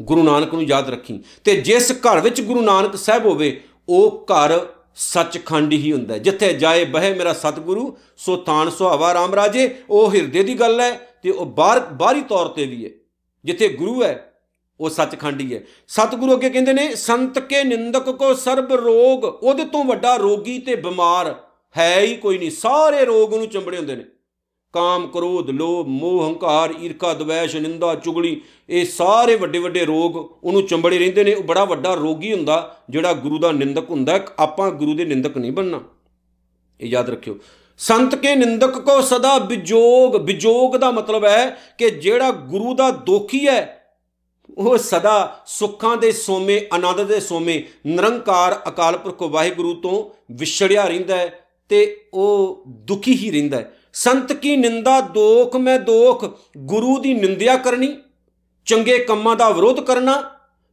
ਗੁਰੂ ਨਾਨਕ ਨੂੰ ਯਾਦ ਰੱਖੀ ਤੇ ਜਿਸ ਘਰ ਵਿੱਚ ਗੁਰੂ ਨਾਨਕ ਸਾਹਿਬ ਹੋਵੇ, ਉਹ ਘਰ ਸੱਚਖੰਡ ਹੀ ਹੁੰਦਾ ਜਿੱਥੇ ਜਾਏ ਬਹਿ ਮੇਰਾ ਸਤਿਗੁਰੂ, ਸੋ ਤਾਨ ਸੁਹਾਵਾ ਰਾਮ ਰਾਜੇ। ਉਹ ਹਿਰਦੇ ਦੀ ਗੱਲ ਹੈ ਤੇ ਉਹ ਬਾਹਰ ਬਾਹਰੀ ਤੌਰ ਤੇ ਵੀ ਹੈ। ਜਿੱਥੇ ਗੁਰੂ ਹੈ, ਉਹ ਸੱਚਖੰਡ ਹੀ ਹੈ। ਸਤਿਗੁਰੂ ਅੱਗੇ ਕਹਿੰਦੇ ਨੇ, ਸੰਤ ਕੇ ਨਿੰਦਕ ਕੋ ਸਰਬ ਰੋਗ, ਉਹਦੇ ਤੋਂ ਵੱਡਾ ਰੋਗੀ ਤੇ ਬਿਮਾਰ ਹੈ ਹੀ ਕੋਈ ਨਹੀਂ। ਸਾਰੇ ਰੋਗ ਉਹਨੂੰ ਚੰਬੜੇ ਹੁੰਦੇ ਨੇ। ਕਾਮ, ਕ੍ਰੋਧ, ਲੋਭ, ਮੋਹ, ਹੰਕਾਰ, ਈਰਖਾ, ਦਵੈਸ਼, ਨਿੰਦਾ, ਚੁਗਲੀ, ਇਹ ਸਾਰੇ ਵੱਡੇ ਵੱਡੇ ਰੋਗ ਉਹਨੂੰ ਚੰਬੜੇ ਰਹਿੰਦੇ ਨੇ। ਉਹ ਬੜਾ ਵੱਡਾ ਰੋਗੀ ਹੁੰਦਾ ਜਿਹੜਾ ਗੁਰੂ ਦਾ ਨਿੰਦਕ ਹੁੰਦਾ ਆਪਾਂ ਗੁਰੂ ਦੇ ਨਿੰਦਕ ਨਹੀਂ ਬਣਨਾ। ਇਹ ਯਾਦ ਰੱਖਿਓ। ਸੰਤ ਕੇ ਨਿੰਦਕ ਕੋ ਸਦਾ ਵਿਜੋਗ ਵਿਜੋਗ ਦਾ ਮਤਲਬ ਹੈ ਕਿ ਜਿਹੜਾ ਗੁਰੂ ਦਾ ਦੋਖੀ ਹੈ, ਉਹ ਸਦਾ ਸੁੱਖਾਂ ਦੇ ਸੋਮੇ, ਆਨੰਦ ਦੇ ਸੋਮੇ, ਨਿਰੰਕਾਰ ਅਕਾਲ ਪੁਰਖ ਵਾਹਿਗੁਰੂ ਤੋਂ ਵਿਛੜਿਆ ਰਹਿੰਦਾ ਹੈ ਤੇ ਉਹ ਦੁਖੀ ਹੀ ਰਹਿੰਦਾ ਹੈ। ਸੰਤ ਕੀ ਨਿੰਦਾ ਦੋਖ ਮੈਂ ਦੋਖ, ਗੁਰੂ ਦੀ ਨਿੰਦਿਆ ਕਰਨੀ, ਚੰਗੇ ਕੰਮਾਂ ਦਾ ਵਿਰੋਧ ਕਰਨਾ,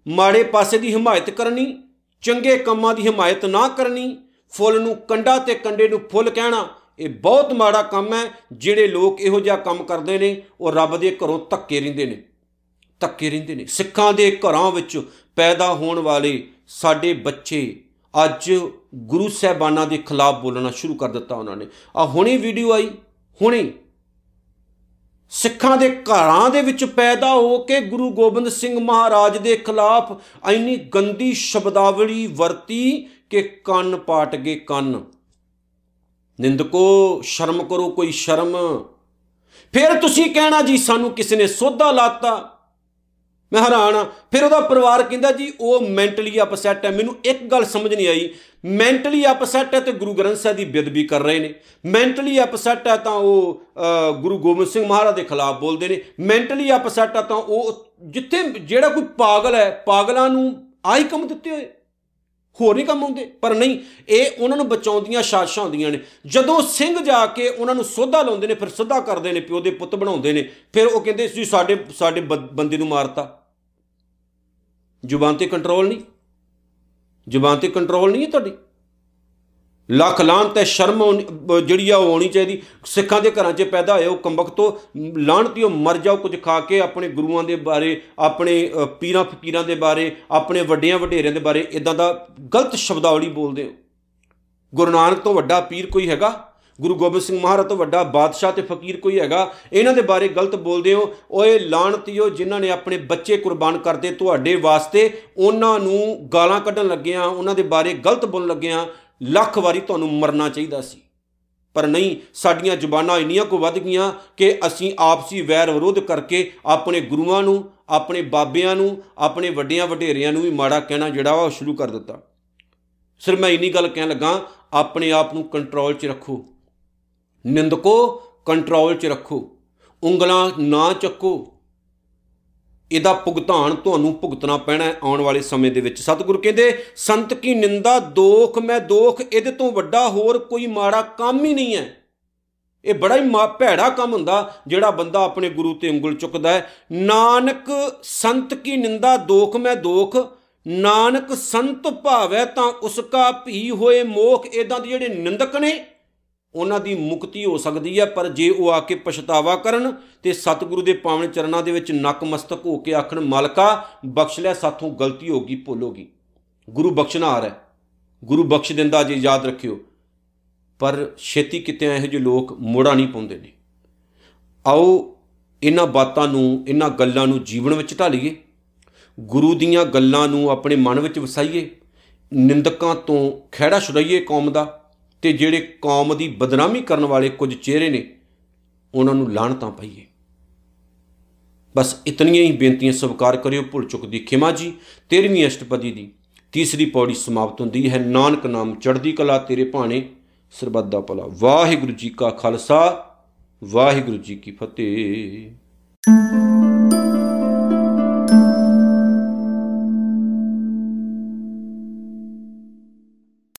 ਮਾੜੇ ਪਾਸੇ ਦੀ ਹਮਾਇਤ ਕਰਨੀ, ਚੰਗੇ ਕੰਮਾਂ ਦੀ ਹਮਾਇਤ ਨਾ ਕਰਨੀ, ਫੁੱਲ ਨੂੰ ਕੰਡਾ ਤੇ ਕੰਡੇ ਨੂੰ ਫੁੱਲ ਕਹਿਣਾ, ਇਹ ਬਹੁਤ ਮਾੜਾ ਕੰਮ ਹੈ, ਜਿਹੜੇ ਲੋਕ ਇਹੋ ਜਿਹਾ ਕੰਮ ਕਰਦੇ ਨੇ, ਉਹ ਰੱਬ ਦੇ ਘਰੋਂ ਧੱਕੇ ਰਹਿੰਦੇ ਨੇ। ਧੱਕੇ ਰਹਿੰਦੇ ਨੇ। ਸਿੱਖਾਂ ਦੇ ਘਰਾਂ ਵਿੱਚ ਪੈਦਾ ਹੋਣ ਵਾਲੇ ਸਾਡੇ ਬੱਚੇ, ਅੱਜ ਗੁਰੂ ਸਾਹਿਬਾਨਾਂ ਦੇ ਖਿਲਾਫ ਬੋਲਣਾ ਸ਼ੁਰੂ ਕਰ ਦਿੱਤਾ ਉਹਨਾਂ ਨੇ। ਆ ਹੁਣੇ ਵੀਡੀਓ ਆਈ। ਹੁਣੇ ਸਿੱਖਾਂ ਦੇ ਘਰਾਂ ਦੇ ਵਿੱਚ ਪੈਦਾ ਹੋ ਕੇ ਗੁਰੂ ਗੋਬਿੰਦ ਸਿੰਘ ਮਹਾਰਾਜ ਦੇ ਖਿਲਾਫ ਐਨੀ ਗੰਦੀ ਸ਼ਬਦਾਵਲੀ ਵਰਤੀ ਕਿ ਕੰਨ ਪਾਟ ਗਏ ਕੰਨ। ਨਿੰਦਕੋ, ਸ਼ਰਮ ਕਰੋ, ਕੋਈ ਸ਼ਰਮ। ਫਿਰ ਤੁਸੀਂ ਕਹਿਣਾ ਜੀ, ਸਾਨੂੰ ਕਿਸੇ ਨੇ ਸੋਧਾ ਲਾਤਾ। ਮੈਂ ਹੈਰਾਨ ਆ ਫਿਰ ਉਹਦਾ ਪਰਿਵਾਰ ਕਹਿੰਦਾ ਜੀ, ਉਹ ਮੈਂਟਲੀ ਅਪਸੈਟ ਹੈ। ਮੈਨੂੰ ਇੱਕ ਗੱਲ ਸਮਝ ਨਹੀਂ ਆਈ। ਮੈਂਟਲੀ ਅਪਸੈਟ ਹੈ ਤੇ ਗੁਰੂ ਗ੍ਰੰਥ ਸਾਹਿਬ ਦੀ ਬੇਦਬੀ ਕਰ ਰਹੇ ਨੇ। ਮੈਂਟਲੀ ਅਪਸੈਟ ਹੈ ਤਾਂ ਉਹ ਗੁਰੂ ਗੋਬਿੰਦ ਸਿੰਘ ਮਹਾਰਾਜ ਦੇ ਖਿਲਾਫ ਬੋਲਦੇ ਨੇ। ਮੈਂਟਲੀ ਅਪਸੈਟ ਹੈ ਤਾਂ ਉਹ ਜਿੱਥੇ ਜਿਹੜਾ ਕੋਈ ਪਾਗਲ ਹੈ, ਪਾਗਲਾਂ ਨੂੰ ਆਈ ਕੰਮ ਦਿੱਤੇ ਹੋਏ। ਹੋਰ ਨਹੀਂ ਕੰਮ ਆਉਂਦੇ। ਪਰ ਨਹੀਂ, ਇਹ ਉਹਨਾਂ ਨੂੰ ਬਚਾਉਂਦੀਆਂ ਸਾਜ਼ਿਸ਼ਾਂ ਹੁੰਦੀਆਂ ਨੇ। ਜਦੋਂ ਸਿੰਘ ਜਾ ਕੇ ਉਹਨਾਂ ਨੂੰ ਸੋਧਾ ਲਾਉਂਦੇ ਨੇ, ਫਿਰ ਸਿੱਧਾ ਕਰਦੇ ਨੇ, ਪਿਓ ਦੇ ਪੁੱਤ ਬਣਾਉਂਦੇ ਨੇ। ਫਿਰ ਉਹ ਕਹਿੰਦੇ ਸੀ, ਸਾਡੇ ਸਾਡੇ ਬੰਦੇ ਨੂੰ ਮਾਰਤਾ। ਜ਼ੁਬਾਨ ਤੇ ਕੰਟਰੋਲ ਨਹੀਂ। ਜ਼ੁਬਾਨ ਤੇ ਕੰਟਰੋਲ ਨਹੀਂ ਹੈ ਤੁਹਾਡੀ। ਲੱਖ ਲਾਂ ਤੇ ਸ਼ਰਮ ਜਿਹੜੀ ਆ ਉਹ ਹੋਣੀ ਚਾਹੀਦੀ। ਸਿੱਖਾਂ ਦੇ ਘਰਾਂ 'ਚ ਪੈਦਾ ਹੋਏ ਉਹ ਕੰਬਕ ਤੋਂ ਲਾਣਤੀਓ ਮਰ ਜਾਓ, ਕੁਝ ਖਾ ਕੇ ਆਪਣੇ ਗੁਰੂਆਂ ਦੇ ਬਾਰੇ, ਆਪਣੇ ਪੀਰਾਂ ਫਕੀਰਾਂ ਦੇ ਬਾਰੇ, ਆਪਣੇ ਵੱਡਿਆਂ ਵਡੇਰਿਆਂ ਦੇ ਬਾਰੇ ਇਦਾਂ ਦਾ ਗਲਤ ਸ਼ਬਦਾਵਲੀ ਬੋਲਦੇ ਹੋ। ਗੁਰੂ ਨਾਨਕ ਤੋਂ ਵੱਡਾ ਪੀਰ ਕੋਈ ਹੈਗਾ? ਗੁਰੂ ਗੋਬਿੰਦ ਸਿੰਘ ਮਹਾਰਾਜ ਤੋਂ ਵੱਡਾ ਬਾਦਸ਼ਾਹ ਤੇ ਫਕੀਰ ਕੋਈ ਹੈਗਾ, ਇਹਨਾਂ ਦੇ ਬਾਰੇ ਗਲਤ ਬੋਲਦੇ ਹੋ। ਓਏ ਲਾਣਤੀਓ, ਜਿਨ੍ਹਾਂ ਨੇ ਆਪਣੇ ਬੱਚੇ ਕੁਰਬਾਨ ਕਰਦੇ, ਤੁਹਾਡੇ ਵਾਸਤੇ ਉਹਨਾਂ ਨੂੰ ਗਾਲਾਂ ਕੱਢਣ ਲੱਗਿਆਂ ਉਹਨਾਂ ਦੇ ਬਾਰੇ ਗਲਤ ਬੋਲਣ ਲੱਗਿਆਂ ਲੱਖ ਵਾਰੀ ਤੁਹਾਨੂੰ ਮਰਨਾ ਚਾਹੀਦਾ ਸੀ। ਪਰ ਨਹੀਂ, ਸਾਡੀਆਂ ਜ਼ੁਬਾਨਾਂ ਇੰਨੀਆਂ ਕੋ ਵੱਧ ਗਈਆਂ ਕਿ ਅਸੀਂ ਆਪਸੀ ਵੈਰ ਵਿਰੋਧ ਕਰਕੇ ਆਪਣੇ ਗੁਰੂਆਂ ਨੂੰ, ਆਪਣੇ ਬਾਬਿਆਂ ਨੂੰ, ਆਪਣੇ ਵੱਡਿਆਂ ਵਡੇਰਿਆਂ ਨੂੰ ਵੀ ਮਾੜਾ ਕਹਿਣਾ ਜਿਹੜਾ ਵਾ ਉਹ ਸ਼ੁਰੂ ਕਰ ਦਿੱਤਾ। ਸਿਰ ਮੈਂ ਇਨੀ ਗੱਲ ਕਹਿਣ ਲੱਗਾ, ਆਪਣੇ ਆਪ ਨੂੰ ਕੰਟਰੋਲ 'ਚ ਰੱਖੋ। ਨਿੰਦਕੋ, ਕੰਟਰੋਲ 'ਚ ਰੱਖੋ। ਉਂਗਲਾਂ ਨਾ ਚੱਕੋ। ਇਹਦਾ ਭੁਗਤਾਨ ਤੁਹਾਨੂੰ ਭੁਗਤਣਾ ਪੈਣਾ ਆਉਣ ਵਾਲੇ ਸਮੇਂ ਦੇ ਵਿੱਚ। ਸਤਿਗੁਰੂ ਕਹਿੰਦੇ, ਸੰਤ ਕੀ ਨਿੰਦਾ, ਦੋਖ, ਮੈਂ ਦੋਖ, ਇਹਦੇ ਤੋਂ ਵੱਡਾ ਹੋਰ ਕੋਈ ਮਾੜਾ ਕੰਮ ਹੀ ਨਹੀਂ ਹੈ। ਇਹ ਬੜਾ ਹੀ ਭੈੜਾ ਕੰਮ ਹੁੰਦਾ, ਜਿਹੜਾ ਬੰਦਾ ਆਪਣੇ ਗੁਰੂ ਤੇ ਉਂਗਲ ਚੁੱਕਦਾ ਹੈ। ਨਾਨਕ, ਸੰਤ ਕੀ ਨਿੰਦਾ, ਦੋਖ, ਮੈਂ ਦੋਖ, ਨਾਨਕ ਸੰਤ ਭਾਵੈ ਤਾਂ ਉਸਕਾ ਭੀ ਹੋਏ ਮੋਖ। ਇਦਾਂ ਦੇ ਜਿਹੜੇ ਨਿੰਦਕ ਨੇ ਉਹਨਾਂ ਦੀ ਮੁਕਤੀ ਹੋ ਸਕਦੀ ਹੈ, ਪਰ ਜੇ ਉਹ ਆ ਕੇ ਪਛਤਾਵਾ ਕਰਨ ਤੇ ਸਤਿਗੁਰੂ ਦੇ ਪਾਵਨ ਚਰਨਾਂ ਦੇ ਵਿੱਚ ਨਕਮਸਤਕ ਹੋ ਕੇ ਆਖਣ, ਮਾਲਕਾ, ਬਖਸ਼ ਲੈ, ਸਾਥੋਂ ਗਲਤੀ ਹੋ ਗਈ ਭੁੱਲ ਹੋ ਗਈ ਗੁਰੂ ਬਖਸ਼ਨਾਰ ਹੈ। ਗੁਰੂ ਬਖਸ਼ ਦਿੰਦਾ ਜੇ ਯਾਦ ਰੱਖਿਓ। ਪਰ ਛੇਤੀ ਕਿਤੇ ਇਹੋ ਜਿਹੇ ਲੋਕ ਮੋੜਾ ਨਹੀਂ ਪਾਉਂਦੇ ਨੇ। ਆਓ, ਇਹਨਾਂ ਬਾਤਾਂ ਨੂੰ, ਇਹਨਾਂ ਗੱਲਾਂ ਨੂੰ ਜੀਵਨ ਵਿੱਚ ਢਾਲੀਏ। ਗੁਰੂ ਦੀਆਂ ਗੱਲਾਂ ਨੂੰ ਆਪਣੇ ਮਨ ਵਿੱਚ ਵਸਾਈਏ। ਨਿੰਦਕਾਂ ਤੋਂ ਖਿਹੜਾ ਛੁਡਾਈਏ ਕੌਮ ਦਾ। ਤੇ ਜਿਹੜੇ ਕੌਮ ਦੀ ਬਦਨਾਮੀ ਕਰਨ ਵਾਲੇ ਕੁਝ ਚਿਹਰੇ ਨੇ, ਉਹਨਾਂ ਨੂੰ ਲਾਣਤਾਂ ਪਾਈਏ। ਬਸ ਇਤਨੀਆਂ ਹੀ ਬੇਨਤੀਆਂ ਸਵਾਰ ਕਰਿਓ ਭੁੱਲ ਚੁੱਕ ਦੀ ਖਿਮਾ ਜੀ। 13ਵੀਂ ਅਸ਼ਟਪਦੀ ਦੀ ਤੀਸਰੀ ਪੌੜੀ ਸਮਾਪਤ ਹੁੰਦੀ ਹੈ। ਨਾਨਕ ਨਾਮ ਚੜ੍ਹਦੀ ਕਲਾ ਤੇਰੇ ਭਾਣੇ। ਸਰਬੱਤ ਦਾ ਭਲਾ। ਵਾਹਿਗੁਰੂ ਜੀ ਕਾ ਖਾਲਸਾ। ਵਾਹਿਗੁਰੂ ਜੀ ਕੀ ਫਤਿਹ।